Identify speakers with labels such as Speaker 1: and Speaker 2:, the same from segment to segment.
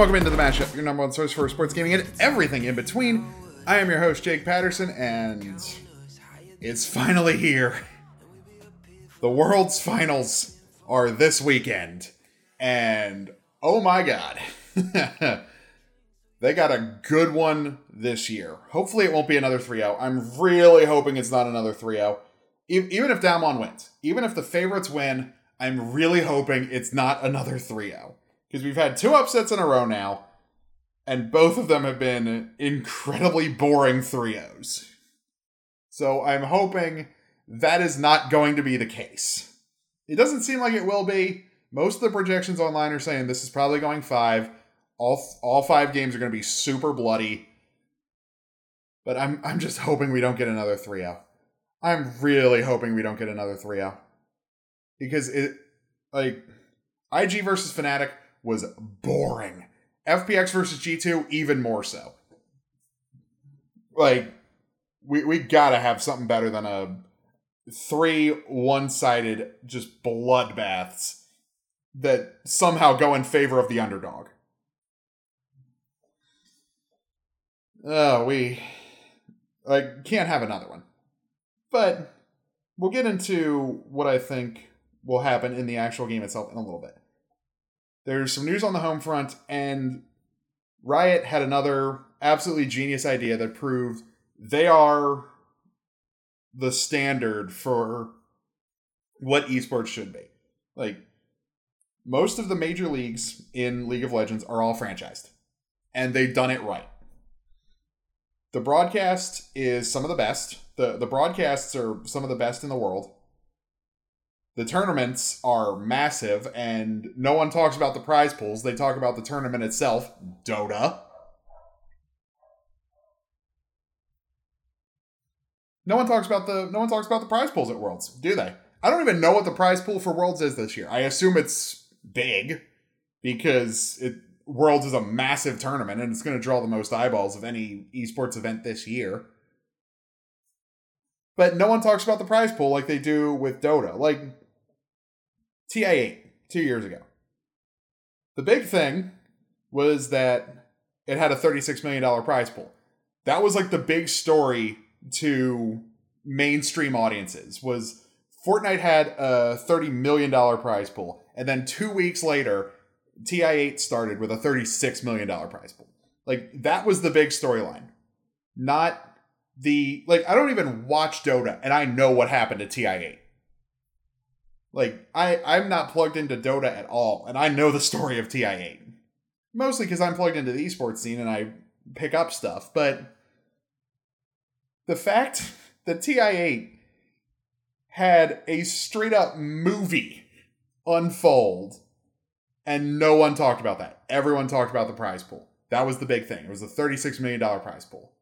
Speaker 1: Welcome into the Mashup, your number one source for sports gaming and everything in between. I am your host, Jake Patterson, and it's finally here. The World's Finals are this weekend, and oh my god. they got a good one this year. Hopefully, it won't be another 3 0. I'm really hoping it's not another 3 0. Even if Damwon wins, even if the favorites win, I'm really hoping it's not another 3 0 because we've had two upsets in a row now, and both of them have been incredibly boring 3 0s. So I'm hoping that is not going to be the case. It doesn't seem like it will be. Most of the projections online are saying this is probably going five. All, all five games are going to be super bloody. But I'm, I'm just hoping we don't get another 3 0. I'm really hoping we don't get another 3 0. Because it, like, IG versus Fnatic, was boring. FPX versus G2, even more so. Like, we, we gotta have something better than a three one sided just bloodbaths that somehow go in favor of the underdog. Oh, we like can't have another one. But we'll get into what I think will happen in the actual game itself in a little bit. There's some news on the home front, and Riot had another absolutely genius idea that proved they are the standard for what esports should be. Like, most of the major leagues in League of Legends are all franchised, and they've done it right. The broadcast is some of the best. The, the broadcasts are some of the best in the world the tournaments are massive and no one talks about the prize pools. They talk about the tournament itself, Dota. No one talks about the no one talks about the prize pools at Worlds, do they? I don't even know what the prize pool for Worlds is this year. I assume it's big because it Worlds is a massive tournament and it's going to draw the most eyeballs of any esports event this year. But no one talks about the prize pool like they do with Dota. Like TI8 two years ago. The big thing was that it had a $36 million prize pool. That was like the big story to mainstream audiences was Fortnite had a $30 million prize pool. And then two weeks later, TI8 started with a $36 million prize pool. Like that was the big storyline. Not the like I don't even watch Dota and I know what happened to TI8. Like I I'm not plugged into Dota at all, and I know the story of TI8 mostly because I'm plugged into the esports scene and I pick up stuff. But the fact that TI8 had a straight up movie unfold and no one talked about that. Everyone talked about the prize pool. That was the big thing. It was a $36 million prize pool.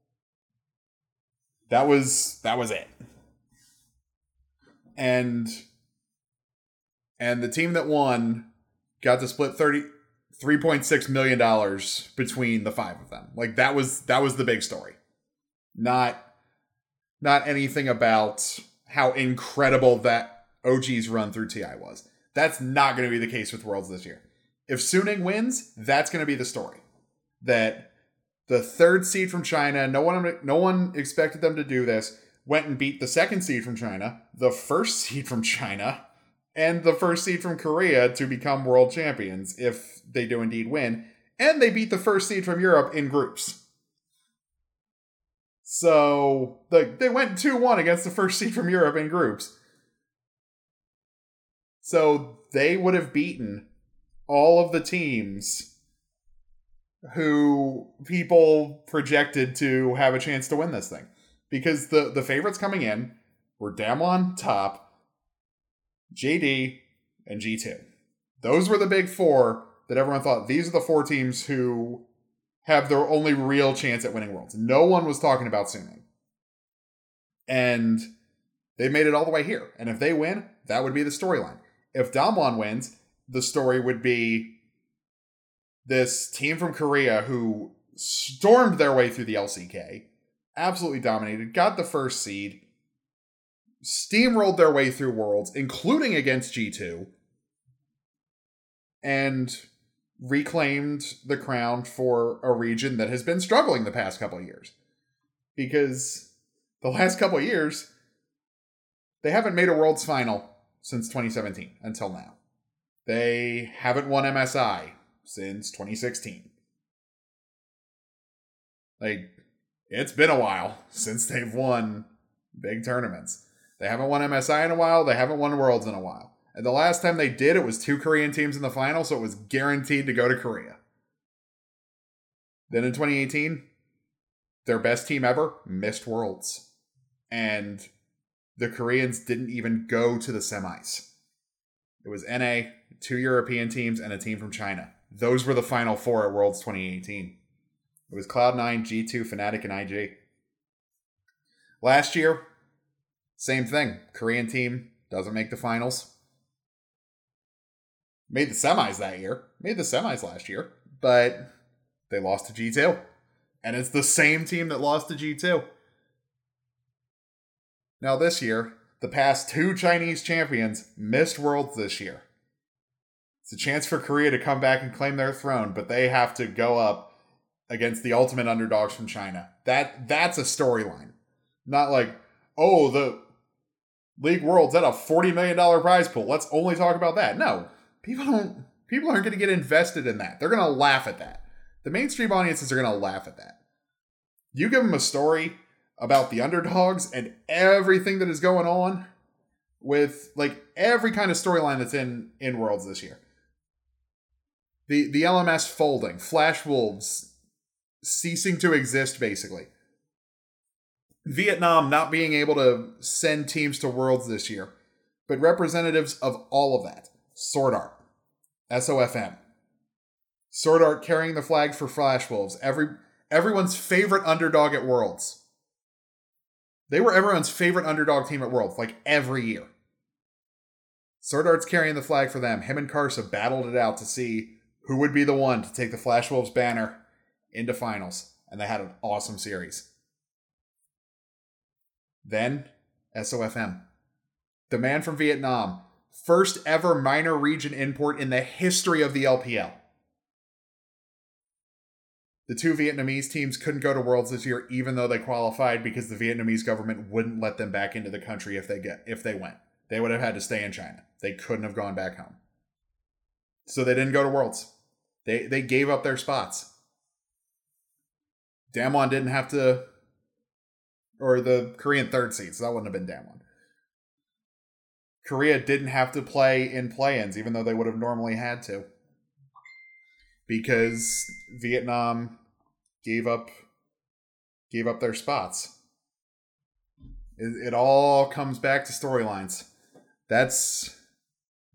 Speaker 1: That was that was it. And and the team that won got to split 30 3.6 million dollars between the five of them. Like that was that was the big story. Not not anything about how incredible that OG's run through TI was. That's not going to be the case with Worlds this year. If Suning wins, that's going to be the story. That the third seed from China, no one no one expected them to do this, went and beat the second seed from China, the first seed from China, and the first seed from Korea to become world champions if they do indeed win. And they beat the first seed from Europe in groups. So like they went 2-1 against the first seed from Europe in groups. So they would have beaten all of the teams who people projected to have a chance to win this thing. Because the, the favorites coming in were Damwon top, JD, and G2. Those were the big four that everyone thought these are the four teams who have their only real chance at winning worlds. No one was talking about Suning. And they made it all the way here. And if they win, that would be the storyline. If Damwon wins, the story would be this team from Korea who stormed their way through the LCK, absolutely dominated, got the first seed, steamrolled their way through worlds, including against G2, and reclaimed the crown for a region that has been struggling the past couple of years. Because the last couple of years, they haven't made a Worlds final since 2017 until now. They haven't won MSI since 2016. Like, it's been a while since they've won big tournaments. They haven't won MSI in a while. They haven't won Worlds in a while. And the last time they did, it was two Korean teams in the final, so it was guaranteed to go to Korea. Then in 2018, their best team ever missed Worlds. And the Koreans didn't even go to the semis. It was NA, two European teams, and a team from China. Those were the final four at Worlds 2018. It was Cloud9, G2, Fnatic, and IG. Last year, same thing. Korean team doesn't make the finals. Made the semis that year. Made the semis last year, but they lost to G2. And it's the same team that lost to G2. Now, this year, the past two Chinese champions missed Worlds this year. It's a chance for Korea to come back and claim their throne, but they have to go up against the ultimate underdogs from China. That that's a storyline. Not like, oh, the League Worlds at a $40 million prize pool. Let's only talk about that. No. People don't people aren't going to get invested in that. They're going to laugh at that. The mainstream audiences are going to laugh at that. You give them a story about the underdogs and everything that is going on with like every kind of storyline that's in in Worlds this year. The the LMS folding, Flash Wolves ceasing to exist basically. Vietnam not being able to send teams to Worlds this year, but representatives of all of that. Sword Art, SOFM, Sword Art carrying the flag for Flash Wolves, every everyone's favorite underdog at Worlds. They were everyone's favorite underdog team at Worlds, like every year. Sword Art's carrying the flag for them. Him and Karsa battled it out to see who would be the one to take the Flash Wolves banner into finals, and they had an awesome series. Then, SOFM. The man from Vietnam, first ever minor region import in the history of the LPL. The two Vietnamese teams couldn't go to Worlds this year, even though they qualified, because the Vietnamese government wouldn't let them back into the country if they get if they went. They would have had to stay in China. They couldn't have gone back home. So they didn't go to Worlds. They they gave up their spots. Damwon didn't have to or the Korean third seed, so that wouldn't have been Damwon. Korea didn't have to play in play-ins, even though they would have normally had to because Vietnam gave up gave up their spots. It, it all comes back to storylines. That's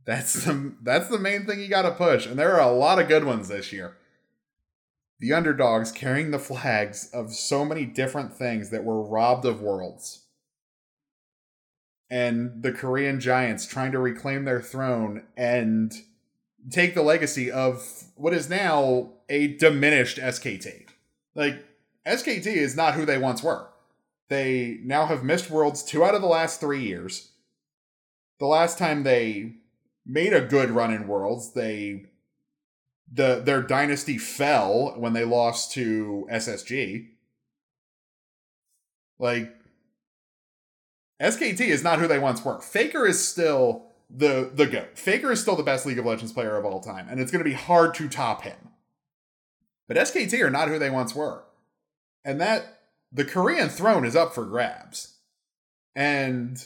Speaker 1: that's the that's the main thing you got to push, and there are a lot of good ones this year. The underdogs carrying the flags of so many different things that were robbed of worlds. And the Korean Giants trying to reclaim their throne and take the legacy of what is now a diminished SKT. Like, SKT is not who they once were. They now have missed Worlds two out of the last three years. The last time they made a good run in Worlds, they the their dynasty fell when they lost to SSG. Like SKT is not who they once were. Faker is still the the goat. Faker is still the best League of Legends player of all time, and it's going to be hard to top him. But SKT are not who they once were, and that the Korean throne is up for grabs. And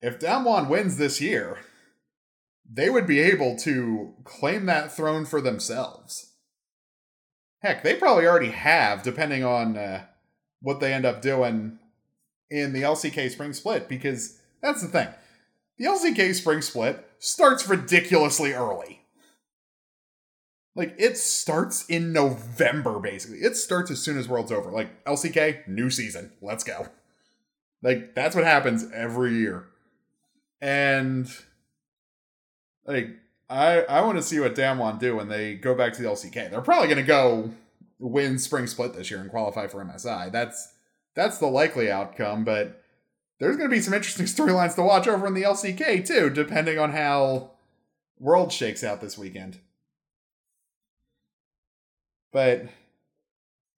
Speaker 1: if Damwon wins this year, they would be able to claim that throne for themselves. Heck, they probably already have, depending on uh, what they end up doing in the LCK Spring Split, because that's the thing the LCK Spring Split starts ridiculously early. Like, it starts in November, basically. It starts as soon as World's over. Like, LCK, new season. Let's go. Like, that's what happens every year. And, like, I, I want to see what Damwon do when they go back to the LCK. They're probably going to go win Spring Split this year and qualify for MSI. That's that's the likely outcome, but there's going to be some interesting storylines to watch over in the LCK too, depending on how World shakes out this weekend. But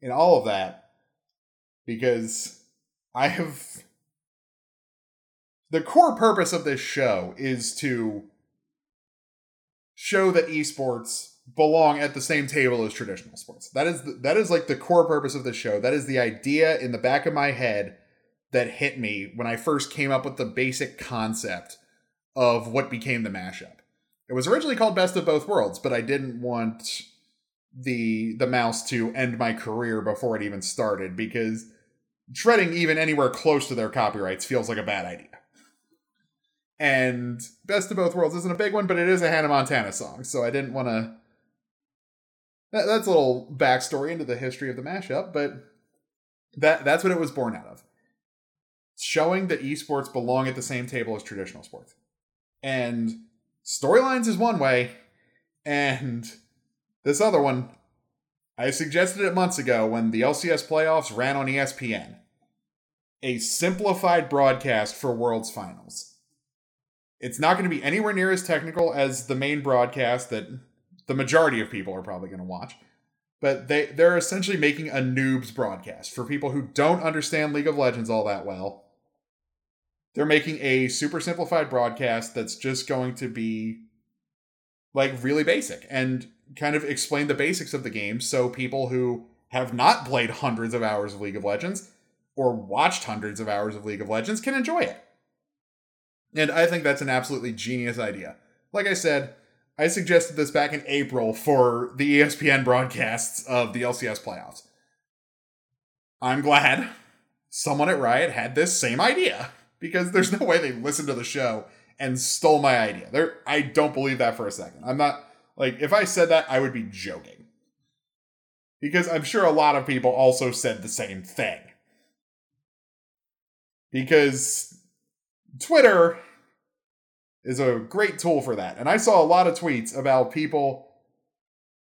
Speaker 1: in all of that, because I have. The core purpose of this show is to show that esports belong at the same table as traditional sports. That is the, that is like the core purpose of the show. That is the idea in the back of my head that hit me when I first came up with the basic concept of what became the mashup. It was originally called Best of Both Worlds, but I didn't want the the mouse to end my career before it even started because treading even anywhere close to their copyrights feels like a bad idea. And Best of Both Worlds isn't a big one, but it is a Hannah Montana song, so I didn't want to that, that's a little backstory into the history of the mashup, but that that's what it was born out of. Showing that esports belong at the same table as traditional sports. And storylines is one way, and this other one, I suggested it months ago when the LCS playoffs ran on ESPN. A simplified broadcast for World's Finals. It's not going to be anywhere near as technical as the main broadcast that the majority of people are probably going to watch. But they they're essentially making a noobs broadcast for people who don't understand League of Legends all that well. They're making a super simplified broadcast that's just going to be like really basic and kind of explain the basics of the game so people who have not played hundreds of hours of League of Legends or watched hundreds of hours of League of Legends can enjoy it. And I think that's an absolutely genius idea. Like I said, I suggested this back in April for the ESPN broadcasts of the LCS playoffs. I'm glad someone at Riot had this same idea because there's no way they listened to the show and stole my idea. There I don't believe that for a second. I'm not like if I said that I would be joking. Because I'm sure a lot of people also said the same thing. Because Twitter is a great tool for that. And I saw a lot of tweets about people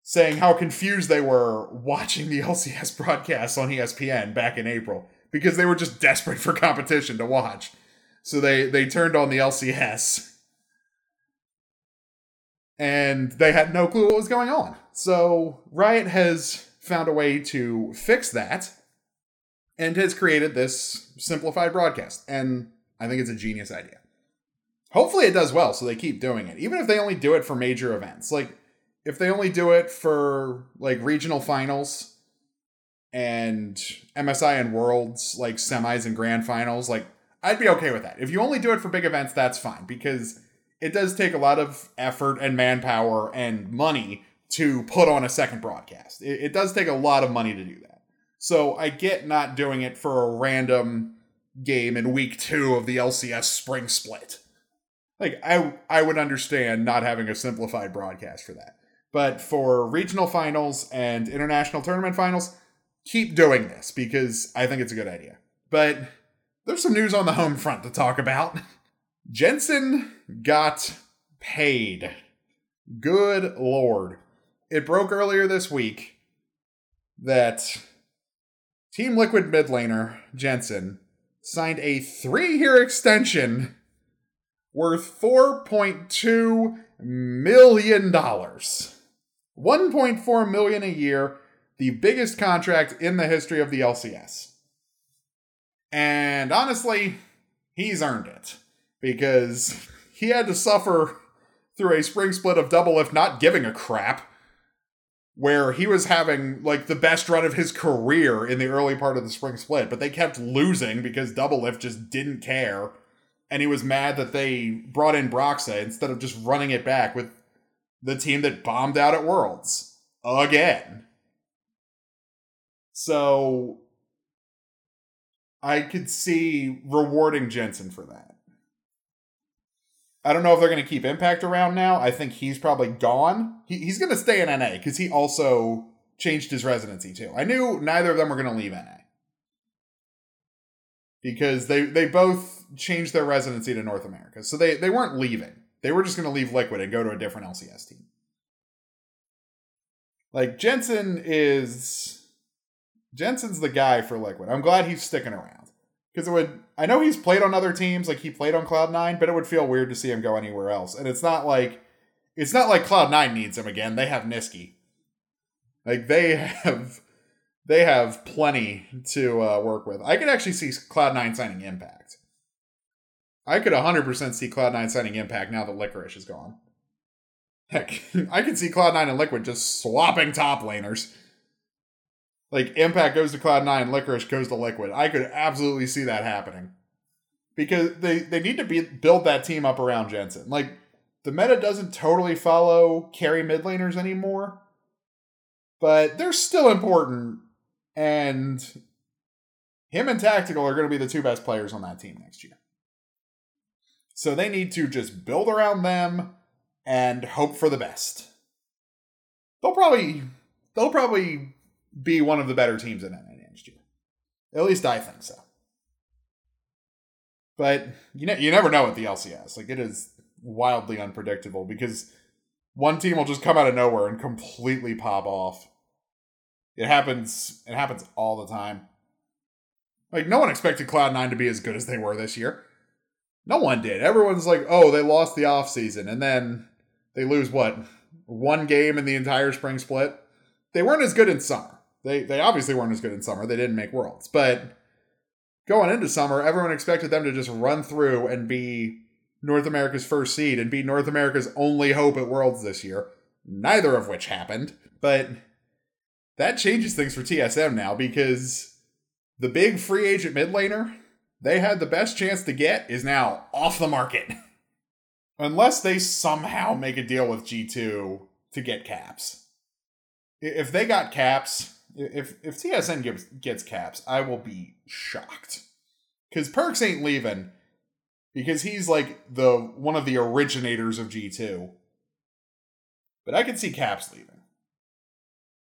Speaker 1: saying how confused they were watching the LCS broadcasts on ESPN back in April because they were just desperate for competition to watch. So they they turned on the LCS and they had no clue what was going on. So Riot has found a way to fix that and has created this simplified broadcast and I think it's a genius idea. Hopefully it does well, so they keep doing it. Even if they only do it for major events. Like if they only do it for like regional finals and MSI and Worlds, like semis and grand finals, like I'd be okay with that. If you only do it for big events, that's fine because it does take a lot of effort and manpower and money to put on a second broadcast. It, it does take a lot of money to do that. So I get not doing it for a random game in week two of the LCS spring split. Like I I would understand not having a simplified broadcast for that. But for regional finals and international tournament finals, keep doing this because I think it's a good idea. But there's some news on the home front to talk about. Jensen got paid. Good lord. It broke earlier this week that Team Liquid mid laner Jensen signed a three year extension worth $4.2 million. 1.4 million a year, the biggest contract in the history of the LCS. And honestly, he's earned it because he had to suffer through a spring split of Doublelift not giving a crap where he was having like the best run of his career in the early part of the spring split, but they kept losing because Doublelift just didn't care and he was mad that they brought in Broxah instead of just running it back with the team that bombed out at Worlds again. So I could see rewarding Jensen for that. I don't know if they're going to keep Impact around now. I think he's probably gone. He, he's going to stay in NA because he also changed his residency too. I knew neither of them were going to leave NA because they they both changed their residency to North America. So they they weren't leaving. They were just going to leave Liquid and go to a different LCS team. Like Jensen is Jensen's the guy for Liquid. I'm glad he's sticking around. Because it would I know he's played on other teams, like he played on Cloud9, but it would feel weird to see him go anywhere else. And it's not like it's not like Cloud9 needs him again. They have Nisqy. Like they have they have plenty to uh, work with. I could actually see Cloud9 signing Impact. I could 100% see Cloud9 signing Impact now that Licorice is gone. Heck, I could see Cloud9 and Liquid just swapping top laners. Like Impact goes to Cloud9, Licorice goes to Liquid. I could absolutely see that happening. Because they, they need to be build that team up around Jensen. Like the meta doesn't totally follow carry mid laners anymore, but they're still important and him and Tactical are going to be the two best players on that team next year. So they need to just build around them and hope for the best. They'll probably they'll probably be one of the better teams in NA next year. At least I think so. But you know you never know with the LCS. Like it is wildly unpredictable because one team will just come out of nowhere and completely pop off it happens. It happens all the time. Like no one expected Cloud Nine to be as good as they were this year. No one did. Everyone's like, "Oh, they lost the off season, and then they lose what one game in the entire spring split." They weren't as good in summer. They they obviously weren't as good in summer. They didn't make worlds, but going into summer, everyone expected them to just run through and be North America's first seed and be North America's only hope at Worlds this year. Neither of which happened, but that changes things for TSM now because the big free agent mid laner they had the best chance to get is now off the market. Unless they somehow make a deal with G2 to get caps. If they got caps, if if TSM gives, gets caps, I will be shocked. Cuz Perkz ain't leaving because he's like the one of the originators of G2. But I can see caps leaving.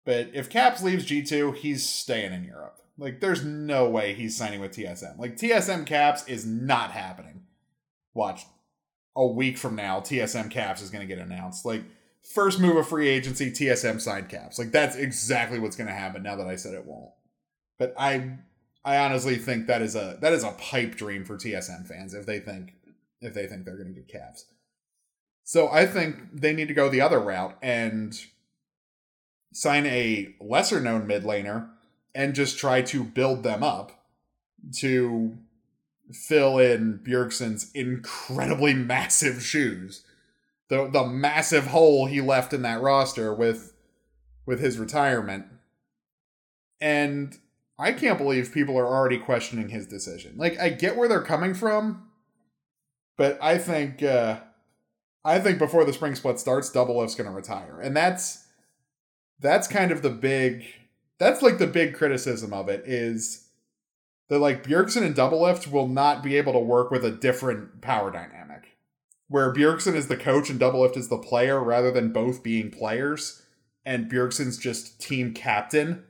Speaker 1: But if Caps leaves G2, he's staying in Europe. Like, there's no way he's signing with TSM. Like, TSM Caps is not happening. Watch. A week from now, TSM Caps is going to get announced. Like, first move of free agency, TSM signed Caps. Like, that's exactly what's going to happen now that I said it won't. But I I honestly think that is a that is a pipe dream for TSM fans if they think if they think they're going to get Caps. So I think they need to go the other route and sign a lesser known mid laner and just try to build them up to fill in Bjergsen's incredibly massive shoes. The the massive hole he left in that roster with with his retirement. And I can't believe people are already questioning his decision. Like I get where they're coming from, but I think uh I think before the spring split starts, Double Doublelift's going to retire. And that's that's kind of the big that's like the big criticism of it is that like Bjergsen and Doublelift will not be able to work with a different power dynamic. Where Bjergsen is the coach and Doublelift is the player rather than both being players and Bjergsen's just team captain.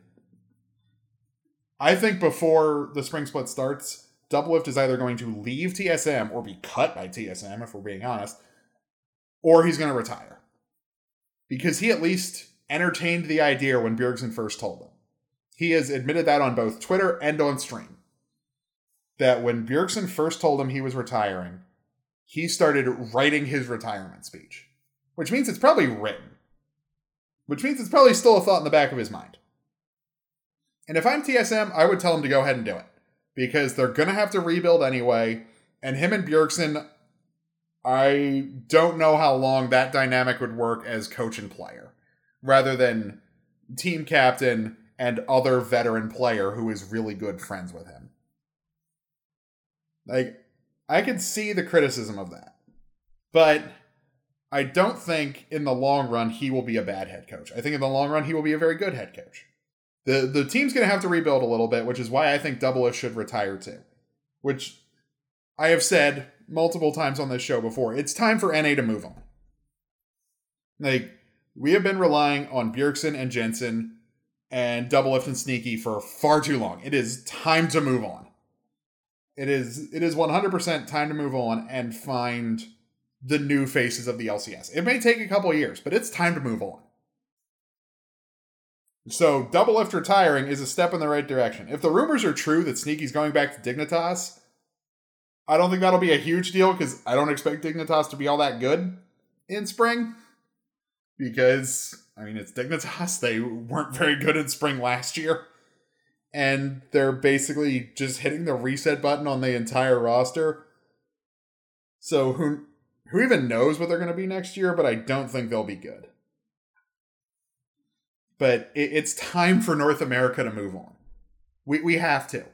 Speaker 1: I think before the spring split starts, Doublelift is either going to leave TSM or be cut by TSM if we're being honest, or he's going to retire. Because he at least entertained the idea when Bjergsen first told him. He has admitted that on both Twitter and on stream. That when Bjergsen first told him he was retiring, he started writing his retirement speech, which means it's probably written, which means it's probably still a thought in the back of his mind. And if I'm TSM, I would tell him to go ahead and do it because they're going to have to rebuild anyway. And him and Bjergsen, I don't know how long that dynamic would work as coach and player rather than team captain and other veteran player who is really good friends with him. Like, I could see the criticism of that. But I don't think in the long run he will be a bad head coach. I think in the long run he will be a very good head coach. The the team's going to have to rebuild a little bit, which is why I think Doublelift should retire too. Which I have said multiple times on this show before. It's time for NA to move on. Like we have been relying on Bjergsen and Jensen and Doublelift and Sneaky for far too long. It is time to move on. It is it is 100% time to move on and find the new faces of the LCS. It may take a couple years, but it's time to move on. So, Doublelift retiring is a step in the right direction. If the rumors are true that Sneaky's going back to Dignitas, I don't think that'll be a huge deal because I don't expect Dignitas to be all that good in spring because I mean, it's Dignitas. They weren't very good in spring last year. And they're basically just hitting the reset button on the entire roster. So who who even knows what they're going to be next year, but I don't think they'll be good. But it, it's time for North America to move on. We, we have to.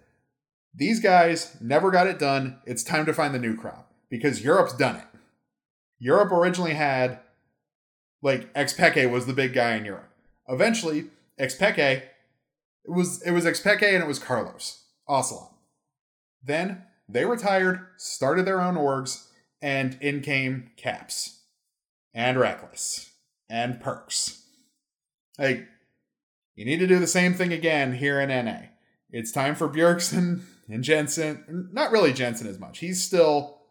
Speaker 1: These guys never got it done. It's time to find the new crop because Europe's done it. Europe originally had, like, Xpeke was the big guy in Europe. Eventually, Xpeke, it was, it was Xpeke and it was Carlos Ocelote. Then they retired, started their own orgs, and in came Caps and Rekkles and Perkz. Like, you need to do the same thing again here in NA. It's time for Bjergsen and Jensen. Not really Jensen as much. He's still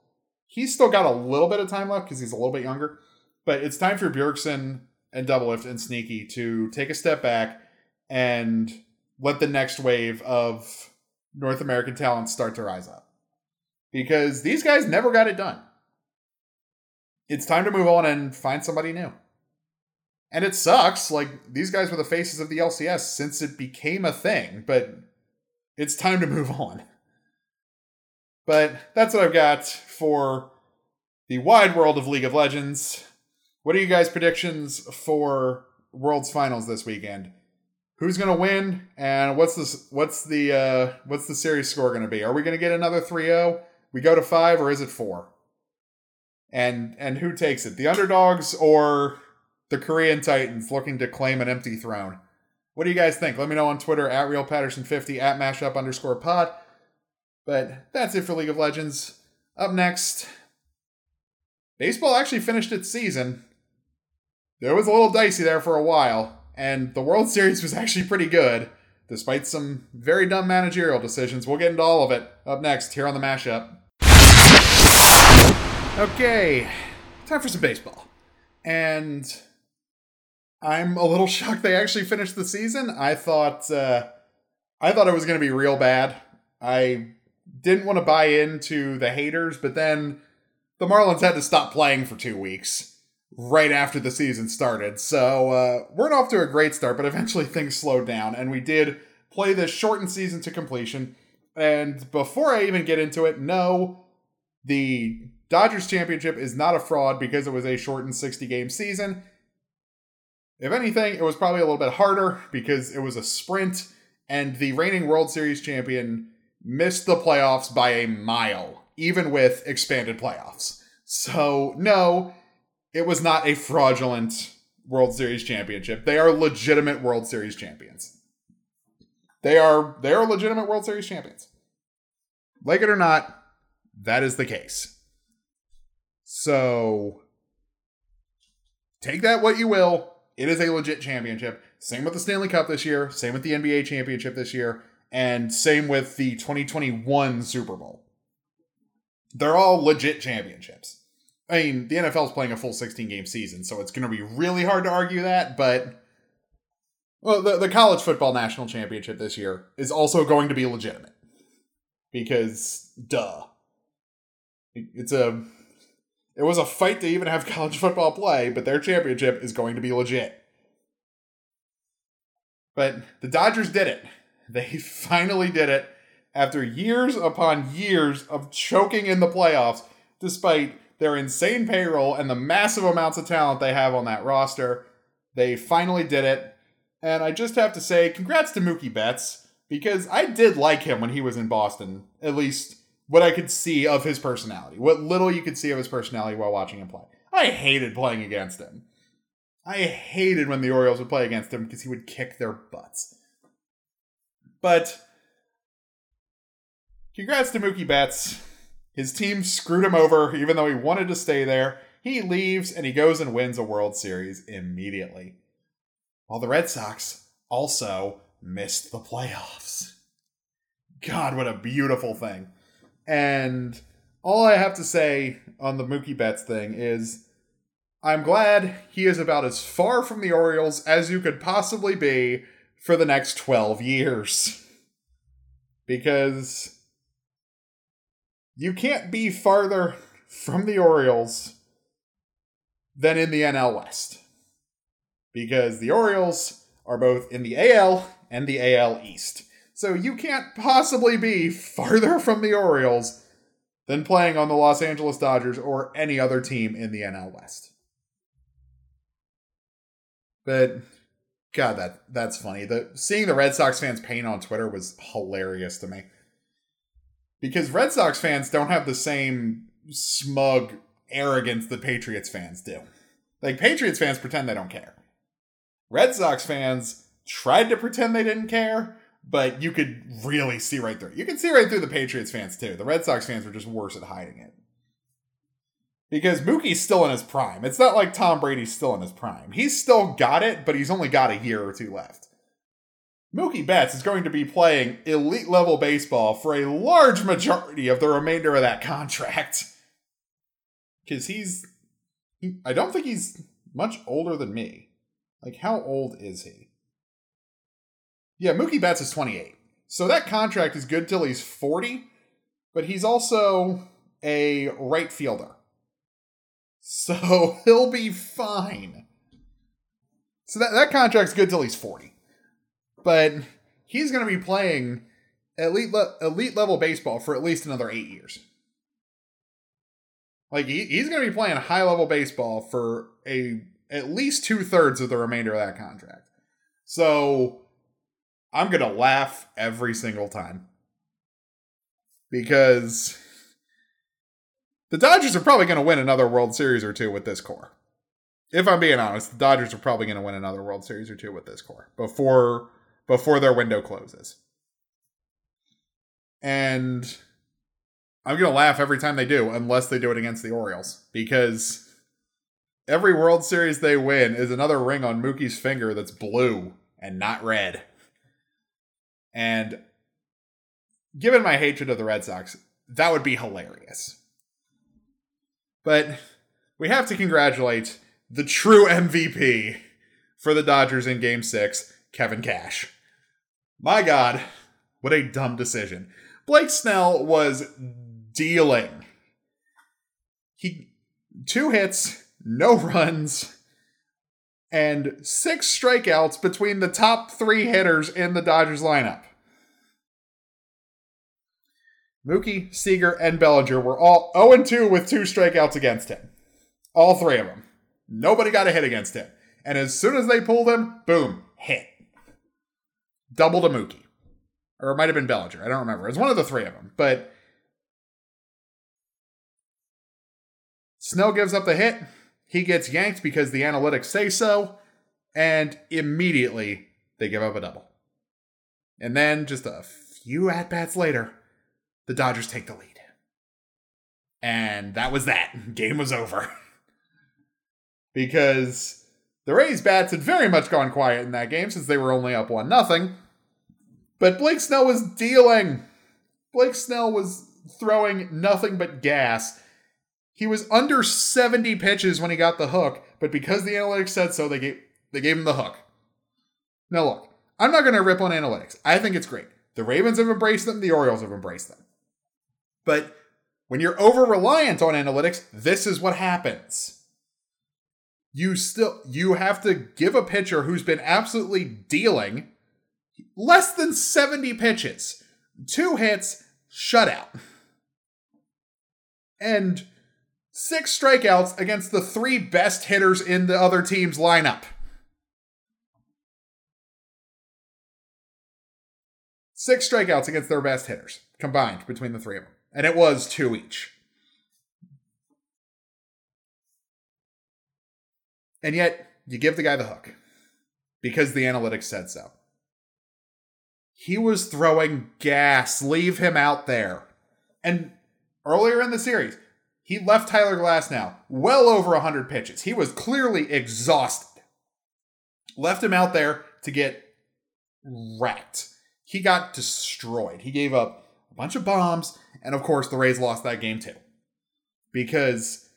Speaker 1: he's still got a little bit of time left because he's a little bit younger. But it's time for Bjergsen and Doublelift and Sneaky to take a step back and let the next wave of North American talent start to rise up. Because these guys never got it done it's time to move on and find somebody new. And it sucks. Like, these guys were the faces of the LCS since it became a thing, but it's time to move on. But that's what I've got for the wide world of League of Legends. What are you guys' predictions for World's Finals this weekend? Who's gonna win, and what's this? What's the uh, what's the series score gonna be? Are we gonna get another 3-0? We go to five, or is it four? and and who takes it? The underdogs or the Korean Titans looking to claim an empty throne? What do you guys think? Let me know on Twitter at Real Patterson50 at mashup underscore pod. But that's it for League of Legends. Up next, baseball actually finished its season. There was a little dicey there for a while, and the World Series was actually pretty good, despite some very dumb managerial decisions. We'll get into all of it up next here on the mashup. Okay, time for some baseball. And I'm a little shocked they actually finished the season. I thought uh, I thought it was going to be real bad. I didn't want to buy into the haters, but then the Marlins had to stop playing for two weeks right after the season started. So uh, we're off to a great start, but eventually things slowed down, and we did play this shortened season to completion. And before I even get into it, no, the Dodgers championship is not a fraud because it was a shortened 60 game season. If anything, it was probably a little bit harder because it was a sprint, and the reigning World Series champion missed the playoffs by a mile, even with expanded playoffs. So, no, it was not a fraudulent World Series championship. They are legitimate World Series champions. They are they are legitimate World Series champions. Like it or not, that is the case. So take that what you will. It is a legit championship. Same with the Stanley Cup this year, same with the NBA championship this year, and same with the 2021 Super Bowl. They're all legit championships. I mean, the NFL is playing a full 16 game season, so it's going to be really hard to argue that, but well, the, the college football national championship this year is also going to be legitimate. Because, duh. It's a it was a fight to even have college football play, but their championship is going to be legit. But the Dodgers did it. They finally did it after years upon years of choking in the playoffs, despite their insane payroll and the massive amounts of talent they have on that roster. They finally did it. And I just have to say, congrats to Mookie Betts, because I did like him when he was in Boston, at least what I could see of his personality, what little you could see of his personality while watching him play. I hated playing against him. I hated when the Orioles would play against him because he would kick their butts. But congrats to Mookie Betts. His team screwed him over even though he wanted to stay there. He leaves and he goes and wins a World Series immediately. While the Red Sox also missed the playoffs. God, what a beautiful thing. And all I have to say on the Mookie Betts thing is I'm glad he is about as far from the Orioles as you could possibly be for the next 12 years. Because you can't be farther from the Orioles than in the NL West. because the Orioles are both in the AL and the AL East. So you can't possibly be farther from the Orioles than playing on the Los Angeles Dodgers or any other team in the NL West. But God, that that's funny. The seeing the Red Sox fans pain on Twitter was hilarious to me. Because Red Sox fans don't have the same smug arrogance that Patriots fans do. Like Patriots fans pretend they don't care. Red Sox fans tried to pretend they didn't care, but you could really see right through. You can see right through the Patriots fans too. The Red Sox fans were just worse at hiding it. Because Mookie's still in his prime. It's not like Tom Brady's still in his prime. He's still got it, but he's only got a year or two left. Mookie Betts is going to be playing elite level baseball for a large majority of the remainder of that contract. Because he's. I don't think he's much older than me. Like, how old is he? Yeah, Mookie Betts is 28. So that contract is good till he's 40, but he's also a right fielder. So he'll be fine. So that, that contract's good till he's 40. But he's going to be playing elite le- elite level baseball for at least another 8 years. Like he, he's going to be playing high level baseball for a at least two thirds of the remainder of that contract. So I'm going to laugh every single time. Because the Dodgers are probably going to win another World Series or two with this core. If I'm being honest, the Dodgers are probably going to win another World Series or two with this core before before their window closes. And I'm going to laugh every time they do unless they do it against the Orioles because every World Series they win is another ring on Mookie's finger that's blue and not red. And given my hatred of the Red Sox, that would be hilarious. But we have to congratulate the true MVP for the Dodgers in game six, Kevin Cash. My God, what a dumb decision. Blake Snell was dealing. He two hits, no runs, and six strikeouts between the top three hitters in the Dodgers lineup. Mookie, Seager, and Bellinger were all 0 2 with two strikeouts against him. All three of them. Nobody got a hit against him. And as soon as they pulled him, boom, hit. Double to Mookie. Or it might have been Bellinger. I don't remember. It was one of the three of them. But Snell gives up the hit. He gets yanked because the analytics say so. And immediately they give up a double. And then just a few at bats later, the Dodgers take the lead. And that was that. Game was over. because the Rays bats had very much gone quiet in that game since they were only up one nothing. But Blake Snell was dealing. Blake Snell was throwing nothing but gas. He was under 70 pitches when he got the hook, but because the analytics said so, they gave they gave him the hook. Now look, I'm not going to rip on analytics. I think it's great. The Ravens have embraced them, the Orioles have embraced them. But when you're over reliant on analytics, this is what happens. You still you have to give a pitcher who's been absolutely dealing less than 70 pitches, two hits, shutout. And six strikeouts against the three best hitters in the other team's lineup. Six strikeouts against their best hitters combined between the three of them and it was two each. And yet, you give the guy the hook because the analytics said so. He was throwing gas. Leave him out there. And earlier in the series, he left Tyler Glasnow well over 100 pitches. He was clearly exhausted. Left him out there to get wrecked. He got destroyed. He gave up a bunch of bombs and of course, the Rays lost that game too. Because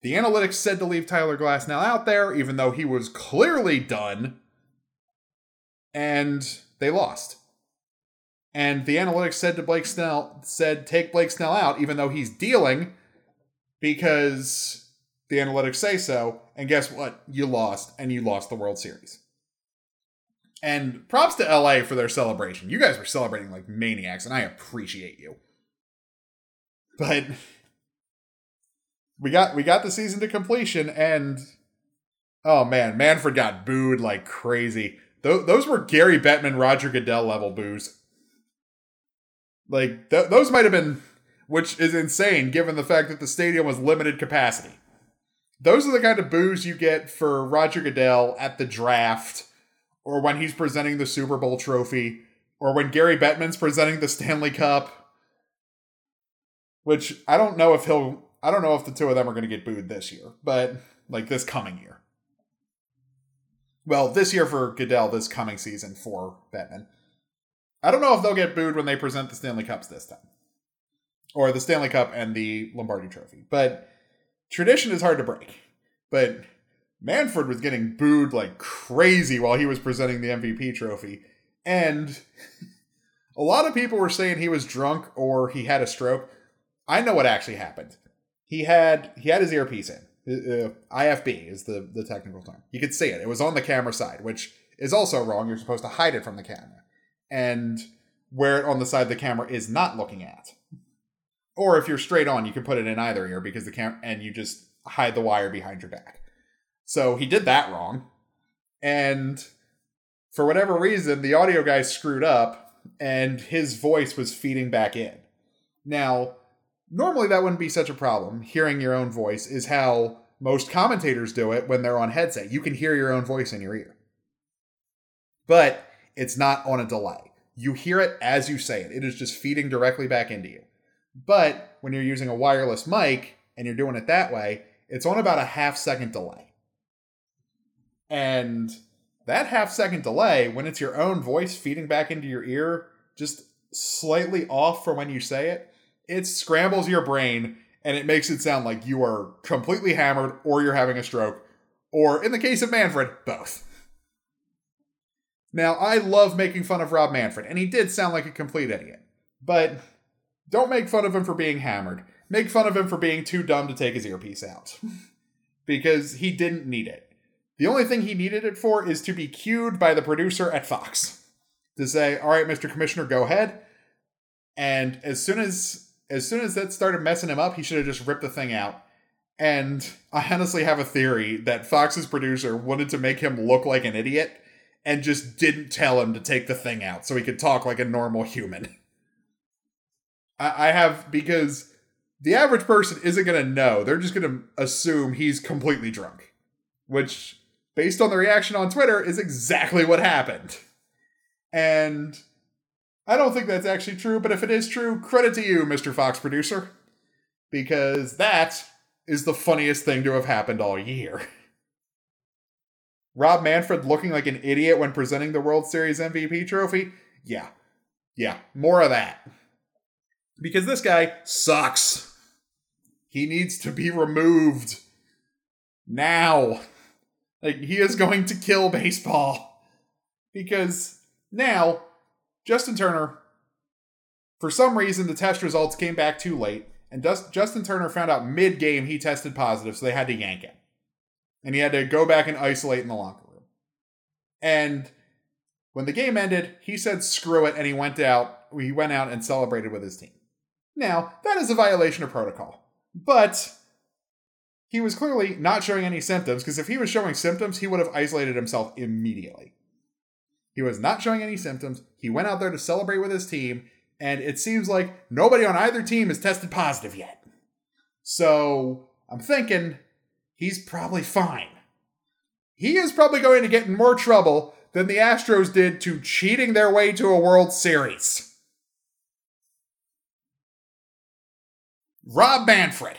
Speaker 1: the analytics said to leave Tyler Glasnow out there, even though he was clearly done. And they lost. And the analytics said to Blake Snell, said take Blake Snell out, even though he's dealing, because the analytics say so. And guess what? You lost, and you lost the World Series. And props to LA for their celebration. You guys were celebrating like maniacs, and I appreciate you. But we got we got the season to completion, and oh man, Manfred got booed like crazy. Th- those were Gary Bettman, Roger Goodell level boos. Like th- those might have been, which is insane given the fact that the stadium was limited capacity. Those are the kind of boos you get for Roger Goodell at the draft, or when he's presenting the Super Bowl trophy, or when Gary Bettman's presenting the Stanley Cup. Which I don't know if he'll. I don't know if the two of them are going to get booed this year, but like this coming year. Well, this year for Goodell, this coming season for Bettman. I don't know if they'll get booed when they present the Stanley Cups this time, or the Stanley Cup and the Lombardi Trophy. But tradition is hard to break. But Manfred was getting booed like crazy while he was presenting the MVP trophy, and a lot of people were saying he was drunk or he had a stroke. I know what actually happened. He had he had his earpiece in. Uh, IFB is the the technical term. You could see it. It was on the camera side, which is also wrong. You're supposed to hide it from the camera and wear it on the side the camera is not looking at. Or if you're straight on, you can put it in either ear because the camera and you just hide the wire behind your back. So he did that wrong. And for whatever reason, the audio guy screwed up and his voice was feeding back in. Now, normally that wouldn't be such a problem. Hearing your own voice is how most commentators do it when they're on headset. You can hear your own voice in your ear. But it's not on a delay. You hear it as you say it. It is just feeding directly back into you. But when you're using a wireless mic and you're doing it that way, it's on about a half second delay. And that half second delay, when it's your own voice feeding back into your ear, just slightly off from when you say it, it scrambles your brain and it makes it sound like you are completely hammered or you're having a stroke, or in the case of Manfred, both. Now, I love making fun of Rob Manfred, and he did sound like a complete idiot. But don't make fun of him for being hammered. Make fun of him for being too dumb to take his earpiece out. because he didn't need it. The only thing he needed it for is to be cued by the producer at Fox to say, "All right, Mr. Commissioner, go ahead." And as soon as as soon as that started messing him up, he should have just ripped the thing out. And I honestly have a theory that Fox's producer wanted to make him look like an idiot and just didn't tell him to take the thing out so he could talk like a normal human. I, I have because the average person isn't going to know. They're just going to assume he's completely drunk, which, based on the reaction on Twitter, is exactly what happened. And I don't think that's actually true, but if it is true, credit to you, Mr. Fox producer, because that is the funniest thing to have happened all year. Rob Manfred looking like an idiot when presenting the World Series MVP trophy? Yeah. Yeah, more of that. Because this guy sucks. He needs to be removed. Now. Like, he is going to kill baseball. Because now, Justin Turner, for some reason, the test results came back too late, and Justin Turner found out mid game he tested positive, so they had to yank him and he had to go back and isolate in the locker room. And when the game ended, he said screw it and he went out he went out and celebrated with his team. Now, that is a violation of protocol. But he was clearly not showing any symptoms because if he was showing symptoms, he would have isolated himself immediately. He was not showing any symptoms. He went out there to celebrate with his team, and it seems like nobody on either team has tested positive yet. So I'm thinking he's probably fine. He is probably going to get in more trouble than the Astros did to cheating their way to a World Series. Rob Manfred.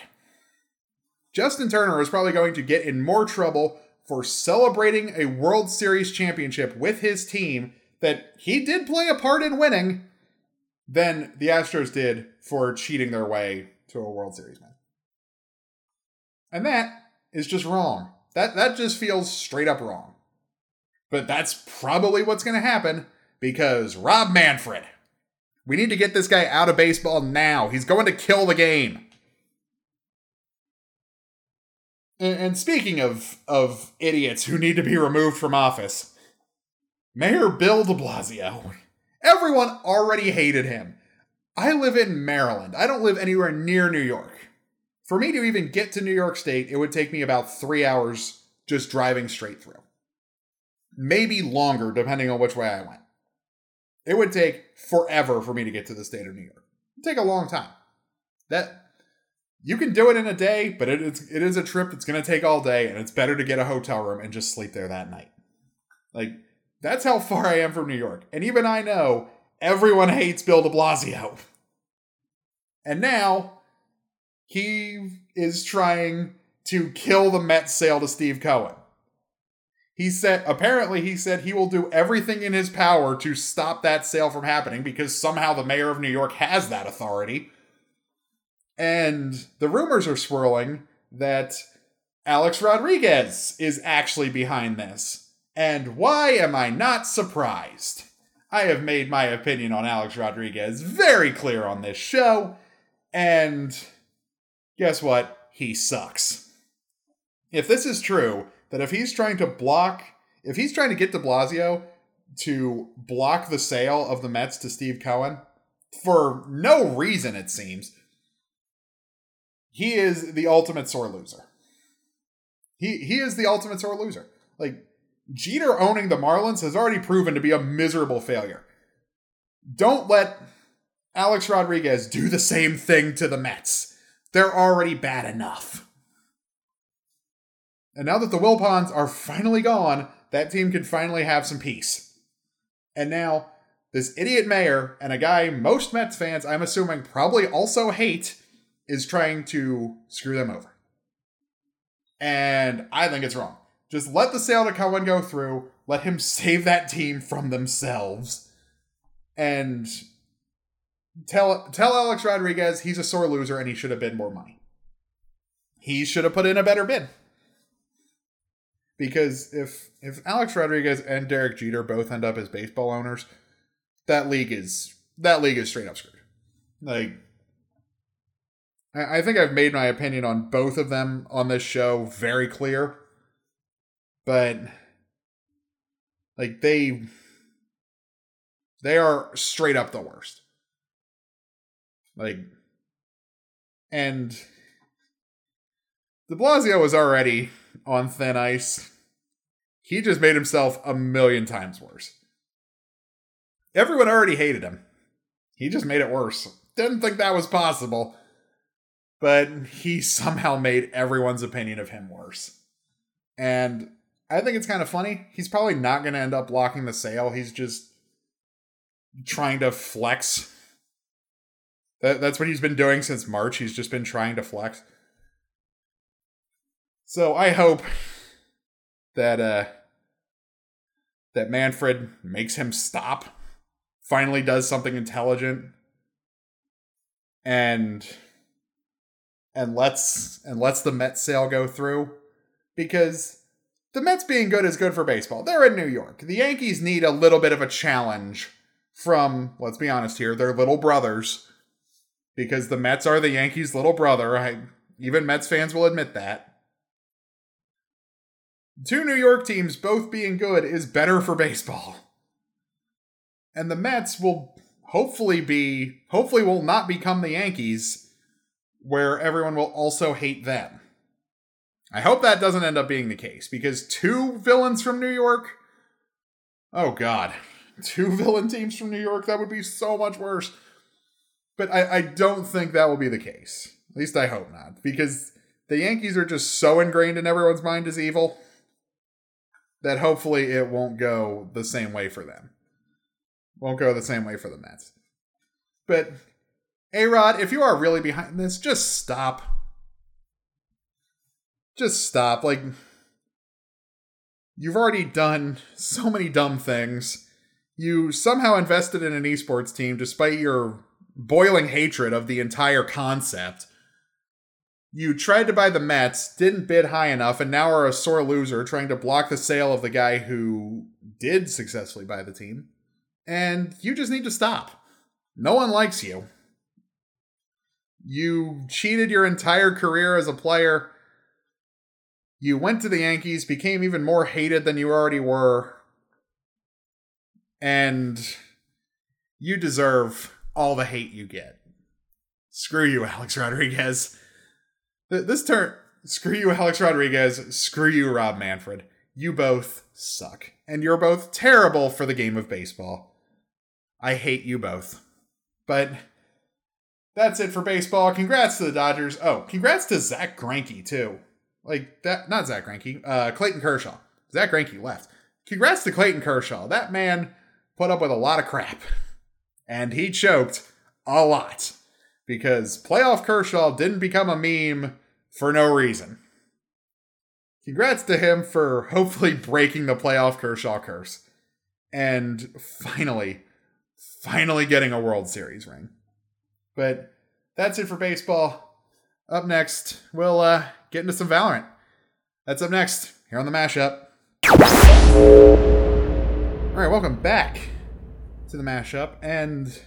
Speaker 1: Justin Turner is probably going to get in more trouble for celebrating a World Series championship with his team that he did play a part in winning than the Astros did for cheating their way to a World Series. And that is just wrong. That that just feels straight up wrong. But that's probably what's going to happen because Rob Manfred. We need to get this guy out of baseball now. He's going to kill the game. And, and speaking of of idiots who need to be removed from office, Mayor Bill de Blasio. Everyone already hated him. I live in Maryland. I don't live anywhere near New York. For me to even get to New York State, it would take me about three hours just driving straight through. Maybe longer, depending on which way I went. It would take forever for me to get to the state of New York. It'd take a long time. That you can do it in a day, but it is it is a trip that's going to take all day, and it's better to get a hotel room and just sleep there that night. Like that's how far I am from New York, and even I know everyone hates Bill De Blasio. And now he is trying to kill the Mets sale to Steve Cohen. He said, apparently, he said he will do everything in his power to stop that sale from happening because somehow the mayor of New York has that authority. And the rumors are swirling that Alex Rodriguez is actually behind this. And why am I not surprised? I have made my opinion on Alex Rodriguez very clear on this show. And guess what? He sucks. If this is true, that if he's trying to block, if he's trying to get de Blasio to block the sale of the Mets to Steve Cohen, for no reason, it seems, he is the ultimate sore loser. He he is the ultimate sore loser. Like Jeter owning the Marlins has already proven to be a miserable failure. Don't let Alex Rodriguez do the same thing to the Mets. They're already bad enough. And now that the Wilpons are finally gone, that team can finally have some peace. And now, this idiot mayor and a guy most Mets fans, I'm assuming, probably also hate, is trying to screw them over. And I think it's wrong. Just let the sale to Cohen go through. Let him save that team from themselves. And tell tell Alex Rodriguez he's a sore loser and he should have bid more money. He should have put in a better bid. Because if if Alex Rodriguez and Derek Jeter both end up as baseball owners, that league is that league is straight up screwed. Like I think I've made my opinion on both of them on this show very clear. But like they they are straight up the worst. Like and De Blasio was already on thin ice. He just made himself a million times worse. Everyone already hated him. He just made it worse. Didn't think that was possible but he somehow made everyone's opinion of him worse. And I think it's kind of funny. He's probably not going to end up blocking the sale. He's just trying to flex. That, that's what he's been doing since March. He's just been trying to flex. So I hope that uh that Manfred makes him stop. Finally does something intelligent. And and lets and lets the Mets sale go through because the Mets being good is good for baseball. They're in New York. The Yankees need a little bit of a challenge from, let's be honest here, their little brothers because the Mets are the Yankees' little brother. I, even Mets fans will admit that. Two New York teams both being good is better for baseball. And the Mets will hopefully be, hopefully, will not become the Yankees where everyone will also hate them. I hope that doesn't end up being the case because two villains from New York. Oh God, two villain teams from New York. That would be so much worse. But I, I don't think that will be the case. At least I hope not, because the Yankees are just so ingrained in everyone's mind as evil that hopefully it won't go the same way for them. Won't go the same way for the Mets. But A-Rod, if you are really behind this, just stop. Just stop. Like, you've already done so many dumb things. You somehow invested in an esports team despite your boiling hatred of the entire concept. You tried to buy the Mets, didn't bid high enough, and now are a sore loser trying to block the sale of the guy who did successfully buy the team. And you just need to stop. No one likes you you cheated your entire career as a player. You went to the Yankees, became even more hated than you already were, and you deserve all the hate you get. Screw you, Alex Rodriguez. This turn, screw you, Alex Rodriguez. Screw you, Rob Manfred. You both suck. And you're both terrible for the game of baseball. I hate you both. But that's it for baseball. Congrats to the Dodgers. Oh, congrats to Zack Greinke, too. Like, that, not Zack Greinke, uh, Clayton Kershaw. Zack Greinke left. Congrats to Clayton Kershaw. That man put up with a lot of crap. And he choked a lot. Because playoff Kershaw didn't become a meme for no reason. Congrats to him for hopefully breaking the playoff Kershaw curse. And finally, finally getting a World Series ring. But that's it for baseball. Up next, we'll uh, get into some Valorant. That's up next here on the mashup. All right, welcome back to the mashup. And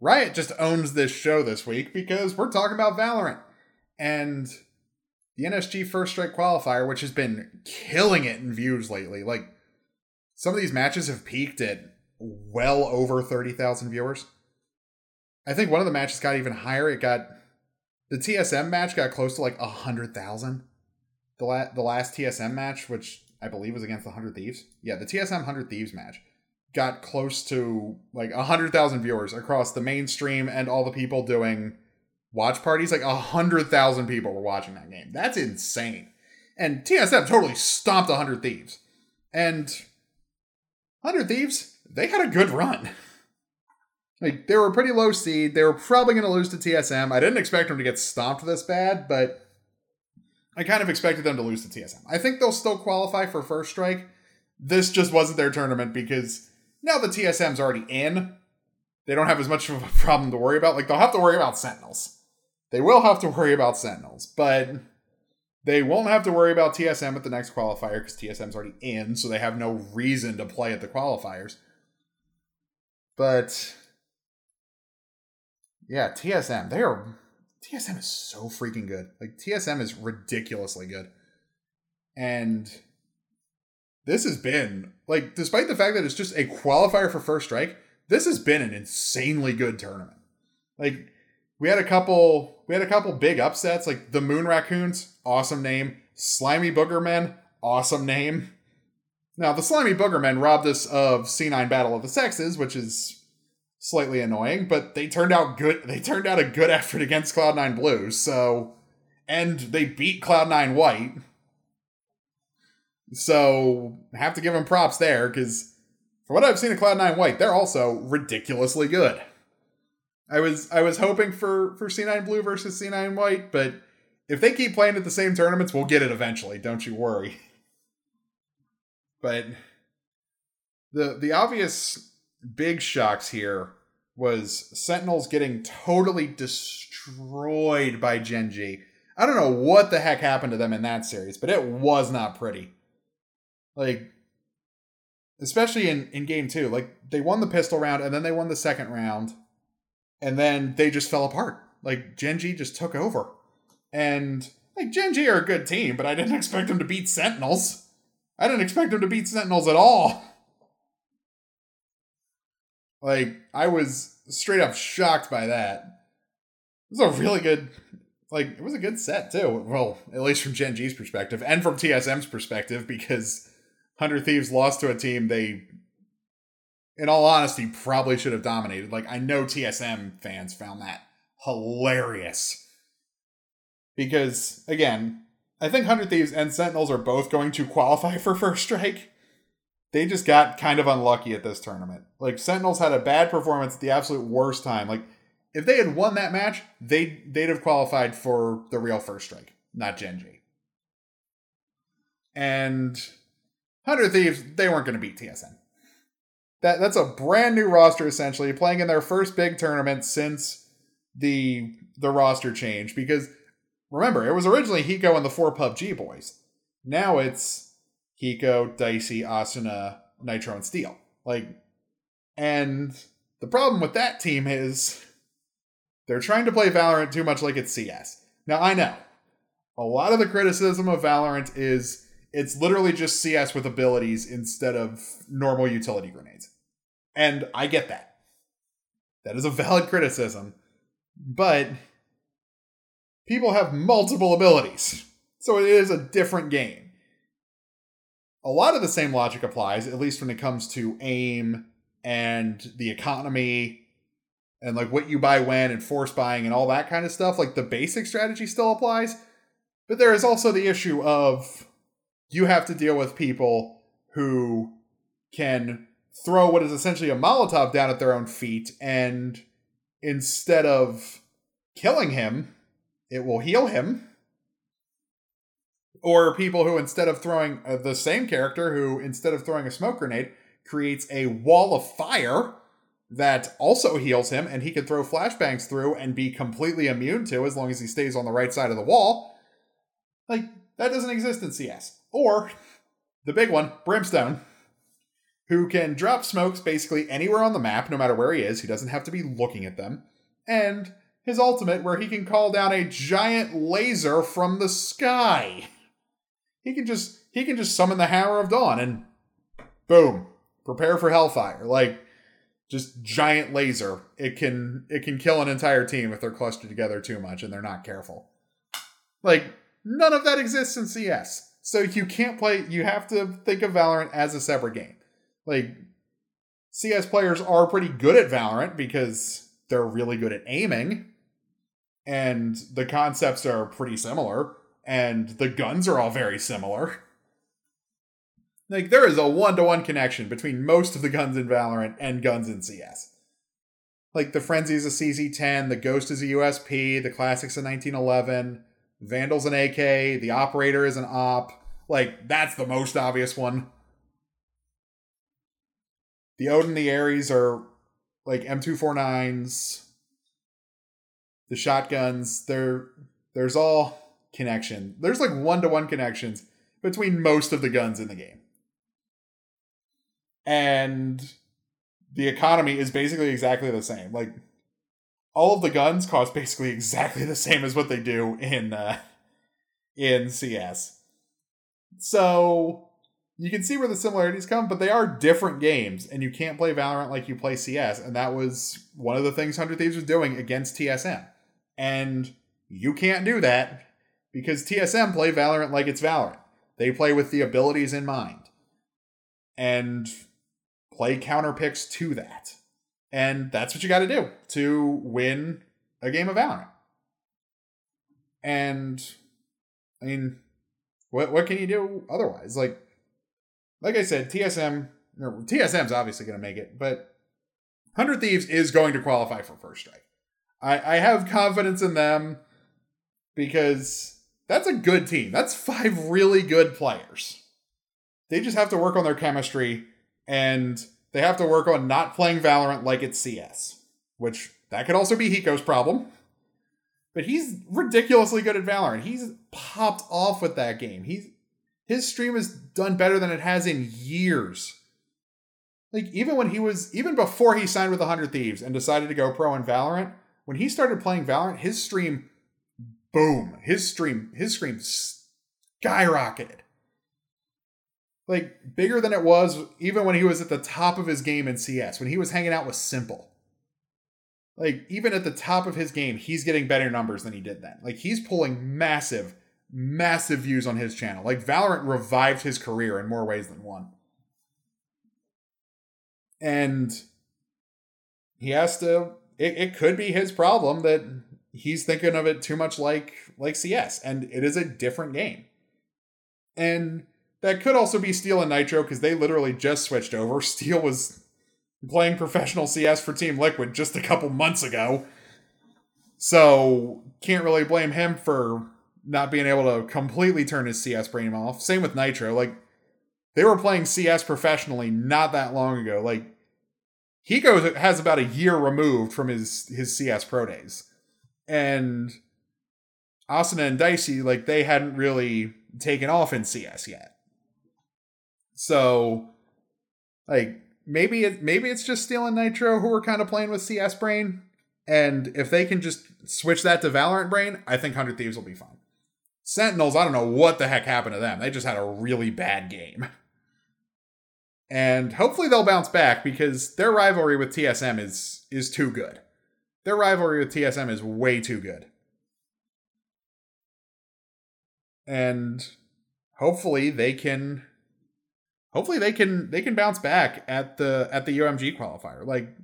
Speaker 1: Riot just owns this show this week because we're talking about Valorant. And the NSG First Strike qualifier, which has been killing it in views lately. Like, some of these matches have peaked at well over 30,000 viewers. I think one of the matches got even higher. It got the TSM match got close to like a hundred thousand. The la- the last TSM match, which I believe was against the Hundred Thieves. Yeah, the TSM Hundred Thieves match got close to like a hundred thousand viewers across the mainstream and all the people doing watch parties. Like a hundred thousand people were watching that game. That's insane. And TSM totally stomped a hundred thieves. And hundred thieves, they had a good run. Like they were a pretty low seed. They were probably going to lose to TSM. I didn't expect them to get stomped this bad, but I kind of expected them to lose to TSM. I think they'll still qualify for first strike. This just wasn't their tournament because now the TSM's already in. They don't have as much of a problem to worry about. Like they'll have to worry about Sentinels. They will have to worry about Sentinels, but they won't have to worry about TSM at the next qualifier because TSM's already in, so they have no reason to play at the qualifiers. But yeah, TSM. They are TSM is so freaking good. Like TSM is ridiculously good. And this has been like despite the fact that it's just a qualifier for first strike, this has been an insanely good tournament. Like we had a couple we had a couple big upsets like the Moon Raccoons, awesome name. Slimy Boogermen, awesome name. Now the Slimy Boogermen robbed us of C9 Battle of the Sexes, which is slightly annoying, but they turned out good. They turned out a good effort against Cloud9 Blues. So, and they beat Cloud9 White. So, have to give them props there because from what I've seen of Cloud9 White, they're also ridiculously good. I was I was hoping for for C9 Blue versus C9 White, but if they keep playing at the same tournaments, we'll get it eventually. Don't you worry. But the the obvious big shocks here was Sentinels getting totally destroyed by Gen G. I don't know what the heck happened to them in that series, but it was not pretty. Like, especially in, in game two, like they won the pistol round and then they won the second round, and then they just fell apart. Like Gen G just took over. And like Gen G are a good team, but I didn't expect them to beat Sentinels. I didn't expect them to beat Sentinels at all. Like I was straight up shocked by that. It was a really good like it was a good set too. Well, at least from Gen G's perspective and from TSM's perspective because Hundred Thieves lost to a team they in all honesty probably should have dominated. Like I know TSM fans found that hilarious. Because again, I think Hundred Thieves and Sentinels are both going to qualify for first strike they just got kind of unlucky at this tournament. Like Sentinels had a bad performance at the absolute worst time. Like if they had won that match, they they'd have qualified for the real first strike, not Gen G. And Hundred Thieves, they weren't going to beat TSM. That that's a brand new roster essentially, playing in their first big tournament since the the roster change. Because remember, it was originally Hiko and the four PUBG boys. Now it's Hiko, Dicey, Asuna, Nitro, and Steel. Like, and the problem with that team is they're trying to play Valorant too much like it's CS. Now, I know a lot of the criticism of Valorant is it's literally just CS with abilities instead of normal utility grenades. And I get that. That is a valid criticism. But people have multiple abilities. So it is a different game. A lot of the same logic applies, at least when it comes to aim and the economy and like what you buy when and force buying and all that kind of stuff. Like the basic strategy still applies. But there is also the issue of you have to deal with people who can throw what is essentially a Molotov down at their own feet, and instead of killing him, it will heal him. Or people who, instead of throwing uh, the same character, who instead of throwing a smoke grenade, creates a wall of fire that also heals him, and he can throw flashbangs through and be completely immune to as long as he stays on the right side of the wall. Like, that doesn't exist in CS. Or, the big one, Brimstone who can drop smokes basically anywhere on the map, no matter where he is. He doesn't have to be looking at them. And his ultimate, where he can call down a giant laser from the sky. He can just he can just summon the Hammer of Dawn and boom, prepare for Hellfire. Like just giant laser. It can it can kill an entire team if they're clustered together too much and they're not careful. Like none of that exists in CS. So you can't play you have to think of Valorant as a separate game like CS players are pretty good at Valorant because they're really good at aiming and the concepts are pretty similar and the guns are all very similar. Like there is a one-to-one connection between most of the guns in Valorant and guns in CS. Like the Frenzy is a CZ10, the Ghost is a USP, the Classic's a 1911, Vandal's an AK, the Operator is an OP. Like that's the most obvious one the Odin, the Ares are like M249s, the shotguns, there there's all connection. There's like one to one connections between most of the guns in the game. And the economy is basically exactly the same. Like all of the guns cost basically exactly the same as what they do in uh in CS. So you can see where the similarities come, but they are different games, and you can't play Valorant like you play CS. And that was one of the things Hundred Thieves was doing against TSM. And you can't do that because TSM play Valorant like it's Valorant. They play with the abilities in mind and play counter picks to that. And that's what you got to do to win a game of Valorant. And I mean, what what can you do otherwise? Like like I said, TSM TSM's obviously going to make it, but Hundred Thieves is going to qualify for first strike. I, I have confidence in them because that's a good team. That's five really good players. They just have to work on their chemistry and they have to work on not playing Valorant like it's CS, which that could also be Hiko's problem. But he's ridiculously good at Valorant. He's popped off with that game. He's his stream has done better than it has in years. Like even when he was even before he signed with 100 Thieves and decided to go pro in Valorant, when he started playing Valorant, his stream boom, his stream his stream skyrocketed. Like bigger than it was even when he was at the top of his game in CS, when he was hanging out with s1mple. Like even at the top of his game, he's getting better numbers than he did then. Like he's pulling massive massive views on his channel. Like Valorant revived his career in more ways than one. And he has to it, it could be his problem that he's thinking of it too much like like CS and it is a different game. And that could also be Steel and Nitro because they literally just switched over. Steel was playing professional CS for Team Liquid just a couple months ago. So can't really blame him for not being able to completely turn his CS brain off. Same with Nitro. Like they were playing CS professionally not that long ago. Like he goes has about a year removed from his his CS pro days. And Asuna and Dicey, like they hadn't really taken off in CS yet. So like maybe it maybe it's just Steel and Nitro who are kind of playing with CS brain. And if they can just switch that to Valorant brain, I think Hundred Thieves will be fine. Sentinels, I don't know what the heck happened to them. They just had a really bad game. And hopefully they'll bounce back because their rivalry with TSM is is too good. Their rivalry with TSM is way too good. And hopefully they can hopefully they can they can bounce back at the at the UMG qualifier. Like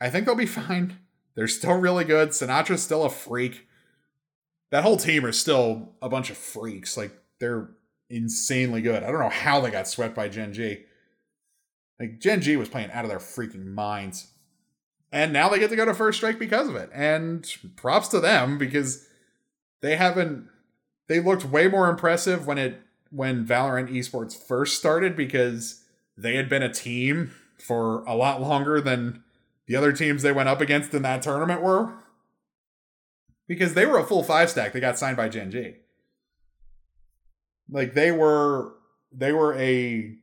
Speaker 1: I think they'll be fine. They're still really good. Sinatra's still a freak. That whole team are still a bunch of freaks. Like they're insanely good. I don't know how they got swept by Gen G. Like Gen G was playing out of their freaking minds. And now they get to go to first strike because of it. And props to them because they haven't they looked way more impressive when it when Valorant esports first started because they had been a team for a lot longer than the other teams they went up against in that tournament were. Because they were a full five stack. They got signed by Gen G. Like they were they were a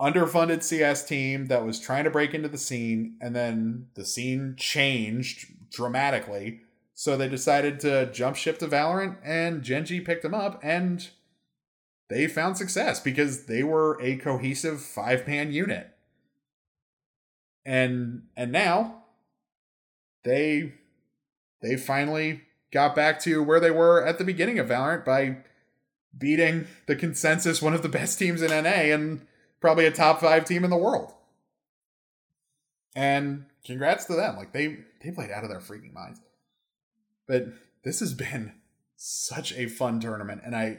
Speaker 1: underfunded CS team that was trying to break into the scene, and then the scene changed dramatically. So they decided to jump ship to Valorant, and Gen G picked them up, and they found success because they were a cohesive five man unit. And and now they they finally got back to where they were at the beginning of Valorant by beating the consensus one of the best teams in NA and probably a top five team in the world. And congrats to them. Like they they played out of their freaking minds. But this has been such a fun tournament. And I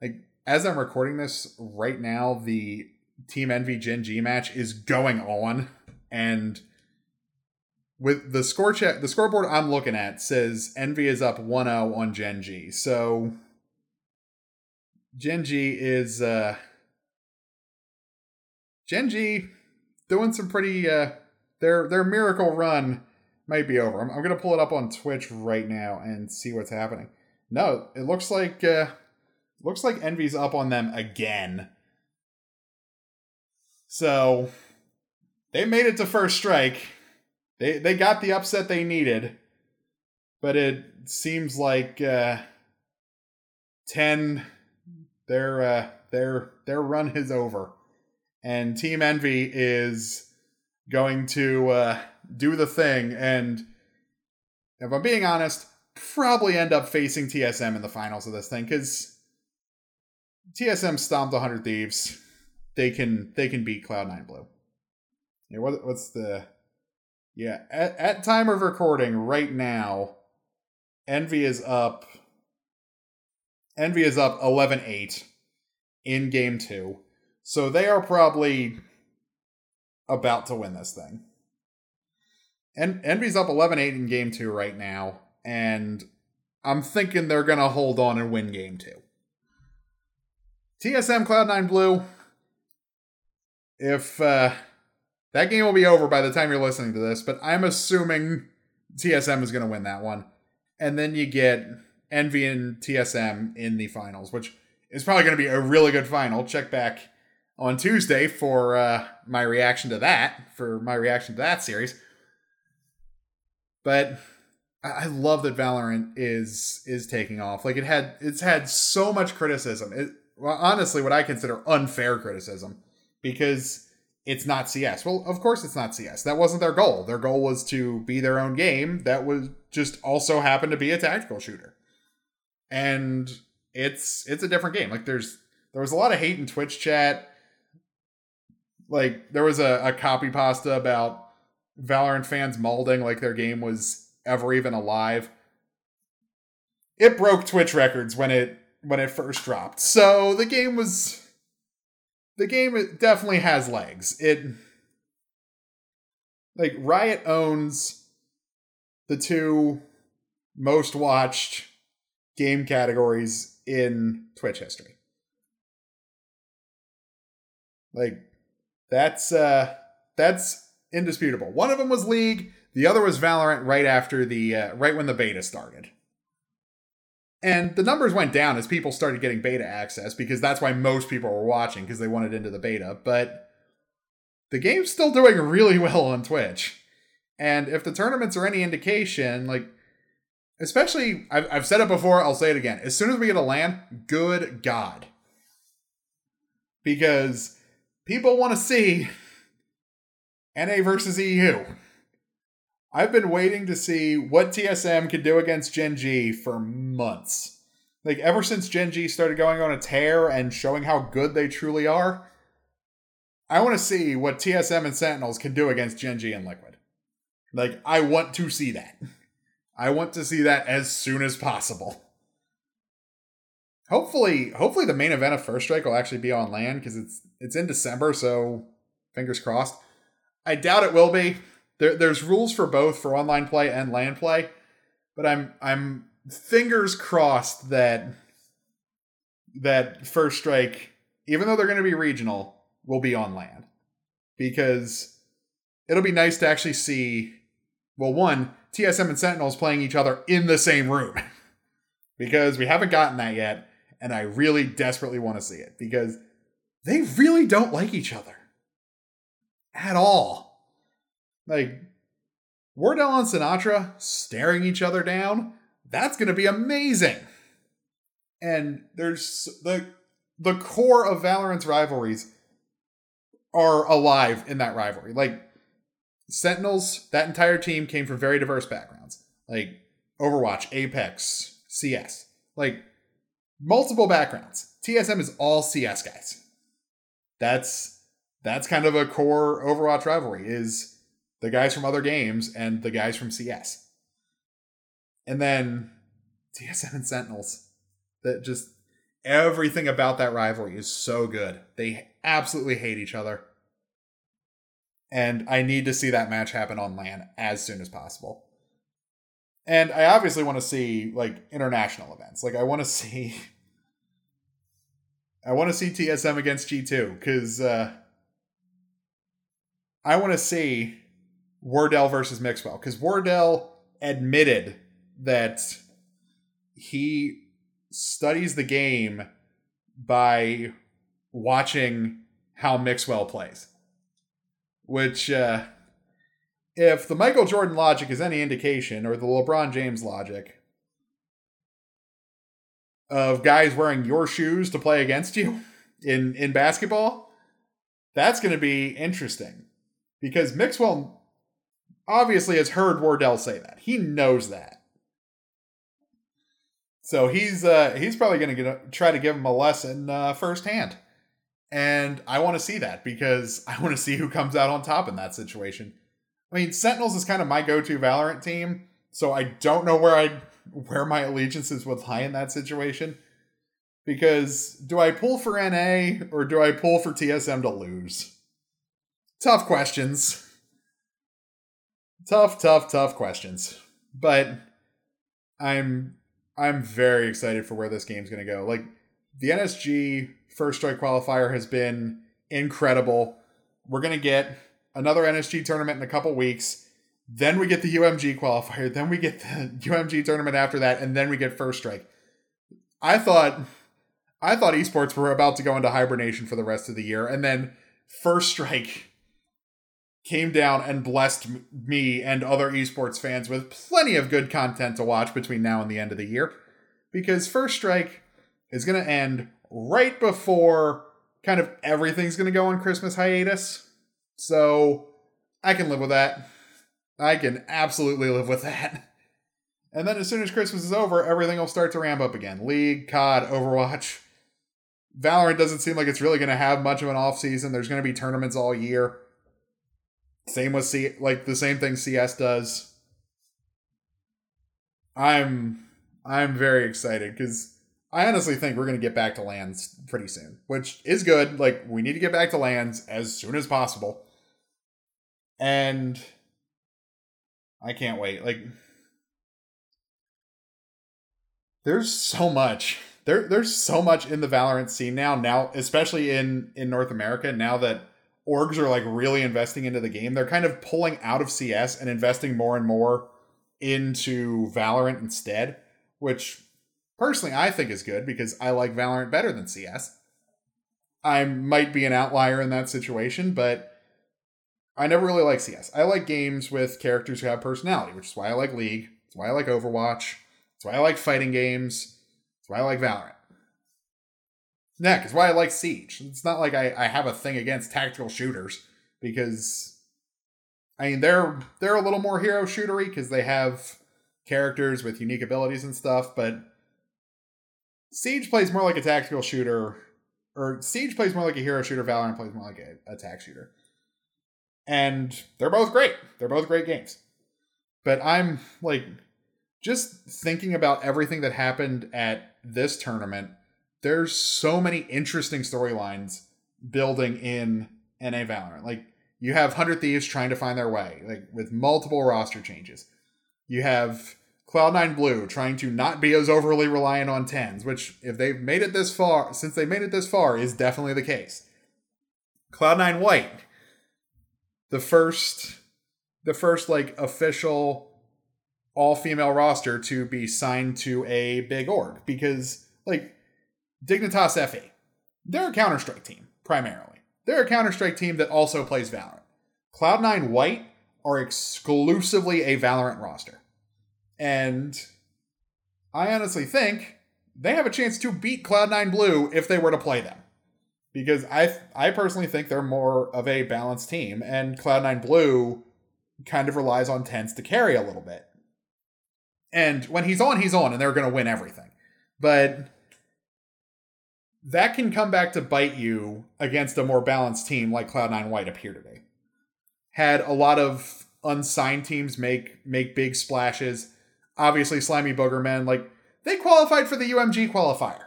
Speaker 1: like as I'm recording this right now, the Team Envy Gen G match is going on. And with the score check the scoreboard I'm looking at says Envy is up 1-0 on Gen G. So Gen G is uh Gen G doing some pretty uh their their miracle run might be over. I'm, I'm gonna pull it up on Twitch right now and see what's happening. No, it looks like uh looks like Envy's up on them again. So they made it to first strike. They they got the upset they needed, but it seems like uh, ten their uh, their their run is over and Team Envy is going to uh, do the thing. And if I'm being honest, probably end up facing TSM in the finals of this thing because TSM stomped 100 Thieves. They can they can beat Cloud9 Blue. Yeah, what, what's the yeah at, at time of recording right now? Envy is up. Envy is up 11-8 in game two. So they are probably about to win this thing. And Envy's up 11-8 in game 2 right now and I'm thinking they're to hold on and win game 2. TSM Cloud9 Blue if uh that game will be over by the time you're listening to this, but I'm assuming TSM is going to win that one. And then you get Envy and TSM in the finals, which is probably going to be a really good final. Check back on Tuesday for uh, my reaction to that, for my reaction to that series. But I love that Valorant is is taking off. Like it had it's had so much criticism. It, well, honestly, what I consider unfair criticism because it's not CS. Well, of course it's not CS. That wasn't their goal. Their goal was to be their own game that was just also happened to be a tactical shooter. And it's it's a different game. Like there's there was a lot of hate in Twitch chat like there was a, a copy pasta about Valorant fans malding like their game was ever even alive. It broke Twitch records when it when it first dropped. So the game was the game definitely has legs. It like Riot owns the two most watched game categories in Twitch history. Like that's uh, that's indisputable. One of them was League, the other was Valorant. Right after the uh, right when the beta started, and the numbers went down as people started getting beta access because that's why most people were watching because they wanted into the beta. But the game's still doing really well on Twitch, and if the tournaments are any indication, like especially I've, I've said it before i'll say it again. As soon as we get a LAN good god. Because people want to see na versus eu i've been waiting to see what tsm can do against gen g for months like ever since gen g started going on a tear and showing how good they truly are i want to see what tsm and sentinels can do against gen g and liquid like i want to see that I want to see that as soon as possible. Hopefully, hopefully the main event of First Strike will actually be on LAN because it's it's in December, so fingers crossed. I doubt it will be. There, there's rules for both for online play and LAN play, but I'm I'm fingers crossed that that First Strike, even though they're going to be regional, will be on LAN because it'll be nice to actually see. Well, one, TSM and Sentinels playing each other in the same room because we haven't gotten that yet, and I really desperately want to see it because they really don't like each other at all. Like Wardell and Sinatra staring each other down, that's going to be amazing. And there's the the core of Valorant's rivalries are alive in that rivalry. Like Sentinels, that entire team came from very diverse backgrounds, like Overwatch, Apex, CS, like multiple backgrounds. TSM is all CS guys. That's that's kind of a core Overwatch rivalry is the guys from other games and the guys from CS. And then TSM and Sentinels that just everything about that rivalry is so good. They absolutely hate each other and I need to see that match happen on LAN as soon as possible. And I obviously want to see like international events. Like I want to see I want to see TSM against G2 cuz uh I want to see Wardell versus Mixwell cuz Wardell admitted that he studies the game by watching how Mixwell plays which uh, if the Michael Jordan logic is any indication, or the LeBron James logic of guys wearing your shoes to play against you in in basketball, that's going to be interesting because Mixwell obviously has heard Wardell say that. He knows that. So he's uh, he's probably going to try to give him a lesson uh, firsthand. And I want to see that because I want to see who comes out on top in that situation. I mean, Sentinels is kind of my go-to Valorant team, so I don't know where I where my allegiances would lie in that situation. Because do I pull for NA or do I pull for TSM to lose? Tough questions. Tough, tough, tough questions. But I'm I'm very excited for where this game's going to go. Like the NSG first strike qualifier has been incredible. We're going to get another NSG tournament in a couple weeks. Then we get the UMG qualifier. Then we get the UMG tournament after that, and then we get first strike. I thought I thought esports were about to go into hibernation for the rest of the year, and then first strike came down and blessed me and other esports fans with plenty of good content to watch between now and the end of the year. Because first strike is going to end right before kind of everything's going to go on Christmas hiatus. So I can live with that. I can absolutely live with that. And then as soon as Christmas is over, everything will start to ramp up again. League, COD, Overwatch. Valorant doesn't seem like it's really going to have much of an off season. There's going to be tournaments all year. Same with C, like the same thing CS does. I'm I'm very excited because I honestly think we're to get back to LANs pretty soon, which is good. Like, we need to get back to LANs as soon as possible. And I can't wait. Like, there's so much. There, there's so much in the Valorant scene now. Now, especially in in North America, now that orgs are like really investing into the game, they're kind of pulling out of CS and investing more and more into Valorant instead, which personally I think is good because I like Valorant better than CS. I might be an outlier in that situation, but I never really like CS. I like games with characters who have personality, which is why I like League. It's why I like Overwatch. That's why I like fighting games. That's why I like Valorant. Yeah, because why I like Siege. It's not like I, I have a thing against tactical shooters because I mean they're they're a little more hero shootery because they have characters with unique abilities and stuff, but Siege plays more like a tactical shooter, or Siege plays more like a hero shooter. Valorant plays more like a attack shooter, and they're both great. They're both great games. But I'm like just thinking about everything that happened at this tournament there's so many interesting storylines building in NA Valorant. Like you have Hundred Thieves trying to find their way, like with multiple roster changes. You have Cloud9 Blue trying to not be as overly reliant on TenZ, which if they've made it this far, since they made it this far, is definitely the case. Cloud9 White, the first, the first like official all female roster to be signed to a big org because like Dignitas FE. They're a Counter Strike team, primarily. They're a Counter Strike team that also plays Valorant. Cloud9 White are exclusively a Valorant roster. And I honestly think they have a chance to beat Cloud9 Blue if they were to play them. Because I I personally think they're more of a balanced team, and Cloud9 Blue kind of relies on TenZ to carry a little bit. And when he's on, he's on, and they're going to win everything. But that can come back to bite you against a more balanced team like Cloud9 White appear to be. Had a lot of unsigned teams make make big splashes. Obviously, Slimy Boogermen, like they qualified for the UMG qualifier.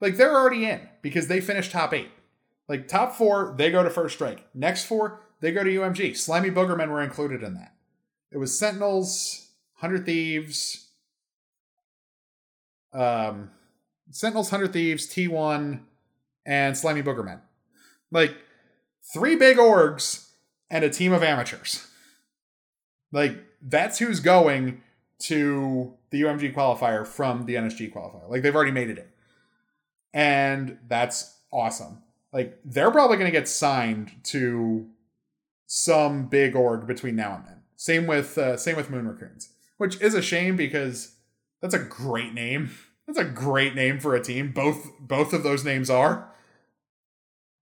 Speaker 1: Like they're already in because they finished top eight. Like top four, they go to first strike. Next four, they go to UMG. Slimy Boogermen were included in that. It was Sentinels, Hundred Thieves, um, Sentinels, Hundred Thieves, T1, and Slimy Boogermen. Like three big orgs and a team of amateurs. Like that's who's going to the UMG qualifier from the NSG qualifier. Like they've already made it in. And that's awesome. Like they're probably going to get signed to some big org between now and then. Same with uh, same with Moon Raccoons, which is a shame because that's a great name. That's a great name for a team. Both both of those names are.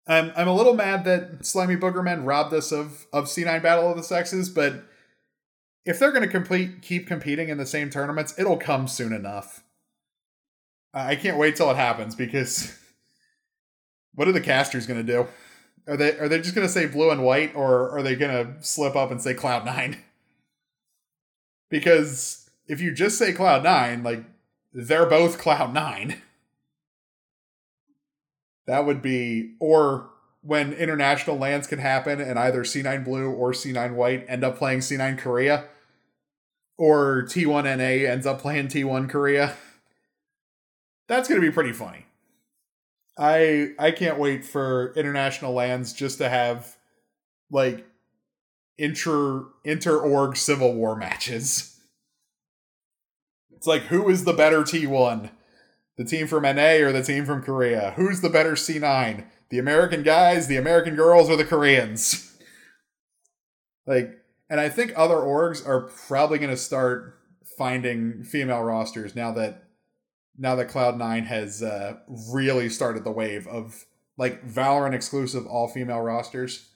Speaker 1: I'm I'm a little mad that Slimy Boogerman robbed us of of C9 Battle of the Sexes, but if they're going to complete keep competing in the same tournaments, it'll come soon enough. I can't wait till it happens because what are the casters going to do? Are they are they just going to say blue and white, or are they going to slip up and say Cloud Nine? because if you just say Cloud Nine, like they're both Cloud Nine. That would be, or when international LANs can happen and either C9 Blue or C9 White end up playing C9 Korea, or T1NA ends up playing T1 Korea. That's going to be pretty funny. I I can't wait for international LANs just to have like inter inter org civil war matches. It's like who is the better T1? The team from NA or the team from Korea? Who's the better C9? The American guys, the American girls, or the Koreans? like, and I think other orgs are probably going to start finding female rosters now that now that Cloud9 has uh, really started the wave of like Valorant exclusive all female rosters.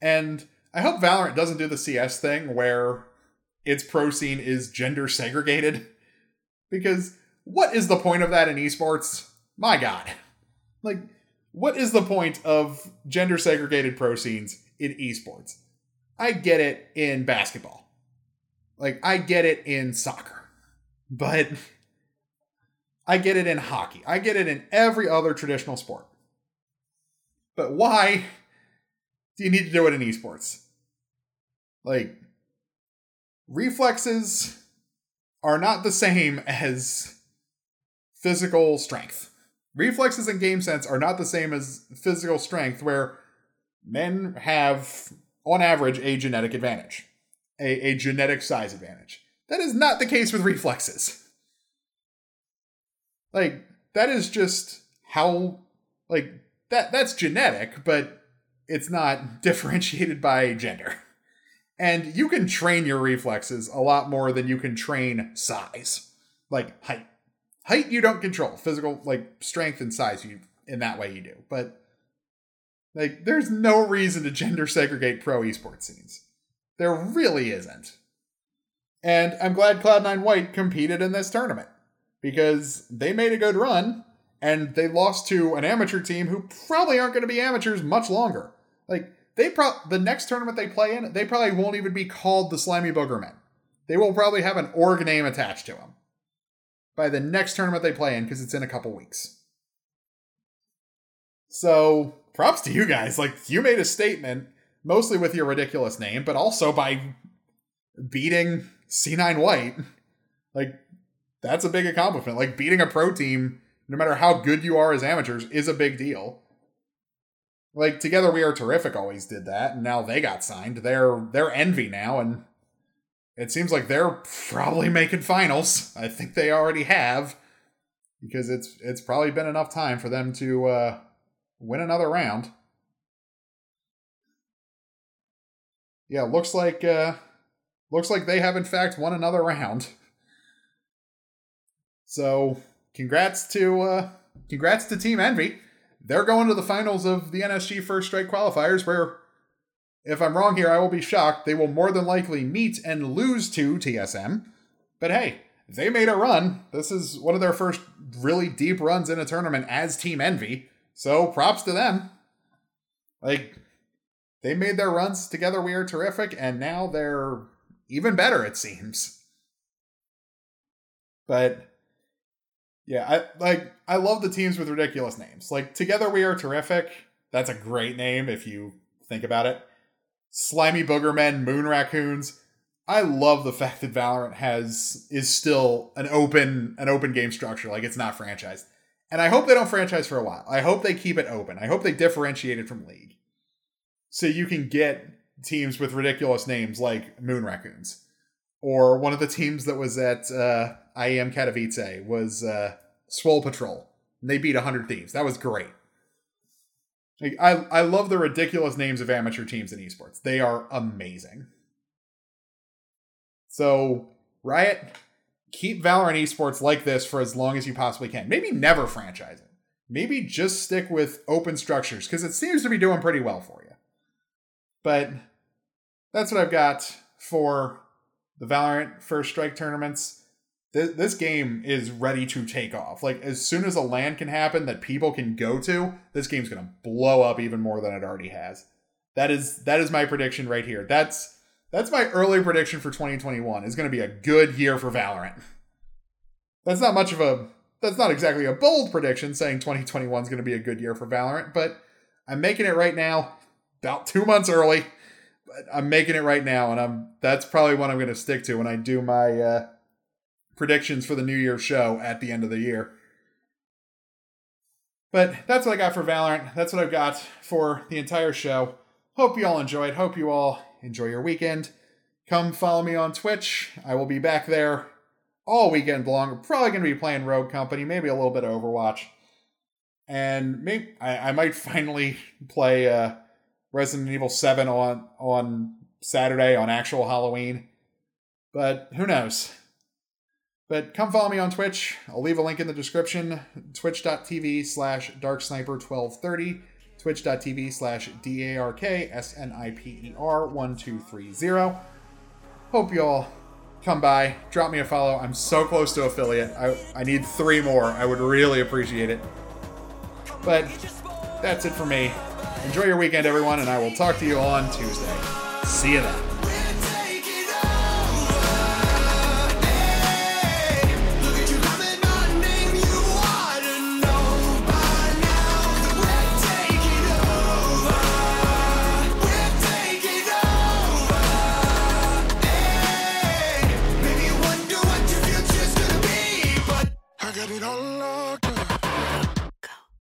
Speaker 1: And I hope Valorant doesn't do the CS thing where its pro scene is gender segregated because what is the point of that in esports? My God. Like, what is the point of gender segregated pro scenes in esports? I get it in basketball. Like, I get it in soccer. But I get it in hockey. I get it in every other traditional sport. But why do you need to do it in esports? Like, reflexes are not the same as physical strength. Reflexes and game sense are not the same as physical strength, where men have, on average, a genetic advantage, a, a genetic size advantage. That is not the case with reflexes. Like, that is just how, like, that that's genetic, but it's not differentiated by gender. And you can train your reflexes a lot more than you can train size. like height. Height you don't control. Physical like strength and size you in that way you do. But like there's no reason to gender segregate pro esports scenes. There really isn't. And I'm glad Cloud9 White competed in this tournament because they made a good run and they lost to an amateur team who probably aren't going to be amateurs much longer. Like they pro the next tournament they play in, they probably won't even be called the Slimy Boogermen. They will probably have an org name attached to them by the next tournament they play in because it's in a couple weeks. So props to you guys. Like you made a statement mostly with your ridiculous name, but also by beating C9 White. Like that's a big accomplishment. Like beating a pro team, no matter how good you are as amateurs, is a big deal. Like together we are terrific always did that, and now they got signed. They're they're envy now, and it seems like they're probably making finals. I think they already have, because it's it's probably been enough time for them to uh, win another round. Yeah, looks like uh, looks like they have in fact won another round. So congrats to uh, congrats to Team Envy. They're going to the finals of the NSG First Strike qualifiers, where, if I'm wrong here, I will be shocked. They will more than likely meet and lose to TSM. But hey, they made a run. This is one of their first really deep runs in a tournament as Team Envy. So props to them. Like, they made their runs together. We are terrific, and now they're even better, it seems. But yeah, I like I love the teams with ridiculous names. Like Together We Are Terrific. That's a great name if you think about it. Slimy Boogermen, Moon Raccoons. I love the fact that Valorant has is still an open an open game structure. Like it's not franchised. And I hope they don't franchise for a while. I hope they keep it open. I hope they differentiate it from League. So you can get teams with ridiculous names like Moon Raccoons. Or one of the teams that was at uh, IEM Katowice was uh, Swole Patrol. And they beat 100 Thieves. That was great. I, I love the ridiculous names of amateur teams in esports. They are amazing. So, Riot, keep Valorant esports like this for as long as you possibly can. Maybe never franchise it. Maybe just stick with open structures because it seems to be doing pretty well for you. But that's what I've got for the Valorant First Strike tournaments. This, this game is ready to take off. Like, as soon as a LAN can happen that people can go to, this game's to blow up even more than it already has. That is that is my prediction right here. That's that's my early prediction for 2021. Is going to be a good year for Valorant. That's not much of a that's not exactly a bold prediction saying 2021 is going to be a good year for Valorant, but I'm making it right now, about 2 months early. But I'm making it right now and I'm that's probably what I'm going to stick to when I do my uh predictions for the New Year show at the end of the year. But that's what I got for Valorant. That's what I've got for the entire show. Hope you all enjoyed. Hope you all enjoy your weekend. Come follow me on Twitch. I will be back there all weekend long. Probably going to be playing Rogue Company, maybe a little bit of Overwatch. And maybe I, I might finally play uh, Resident Evil 7 on, on Saturday on actual Halloween. But who knows? But come follow me on Twitch. I'll leave a link in the description. Twitch.tv slash darksniper1230. Twitch.tv slash D-A-R-K-S-N-I-P-E-R 1230. Hope you all come by. Drop me a follow. I'm so close to affiliate. I, I need three more. I would really appreciate it. But that's it for me. Enjoy your weekend, everyone, and I will talk to you on Tuesday. See you then.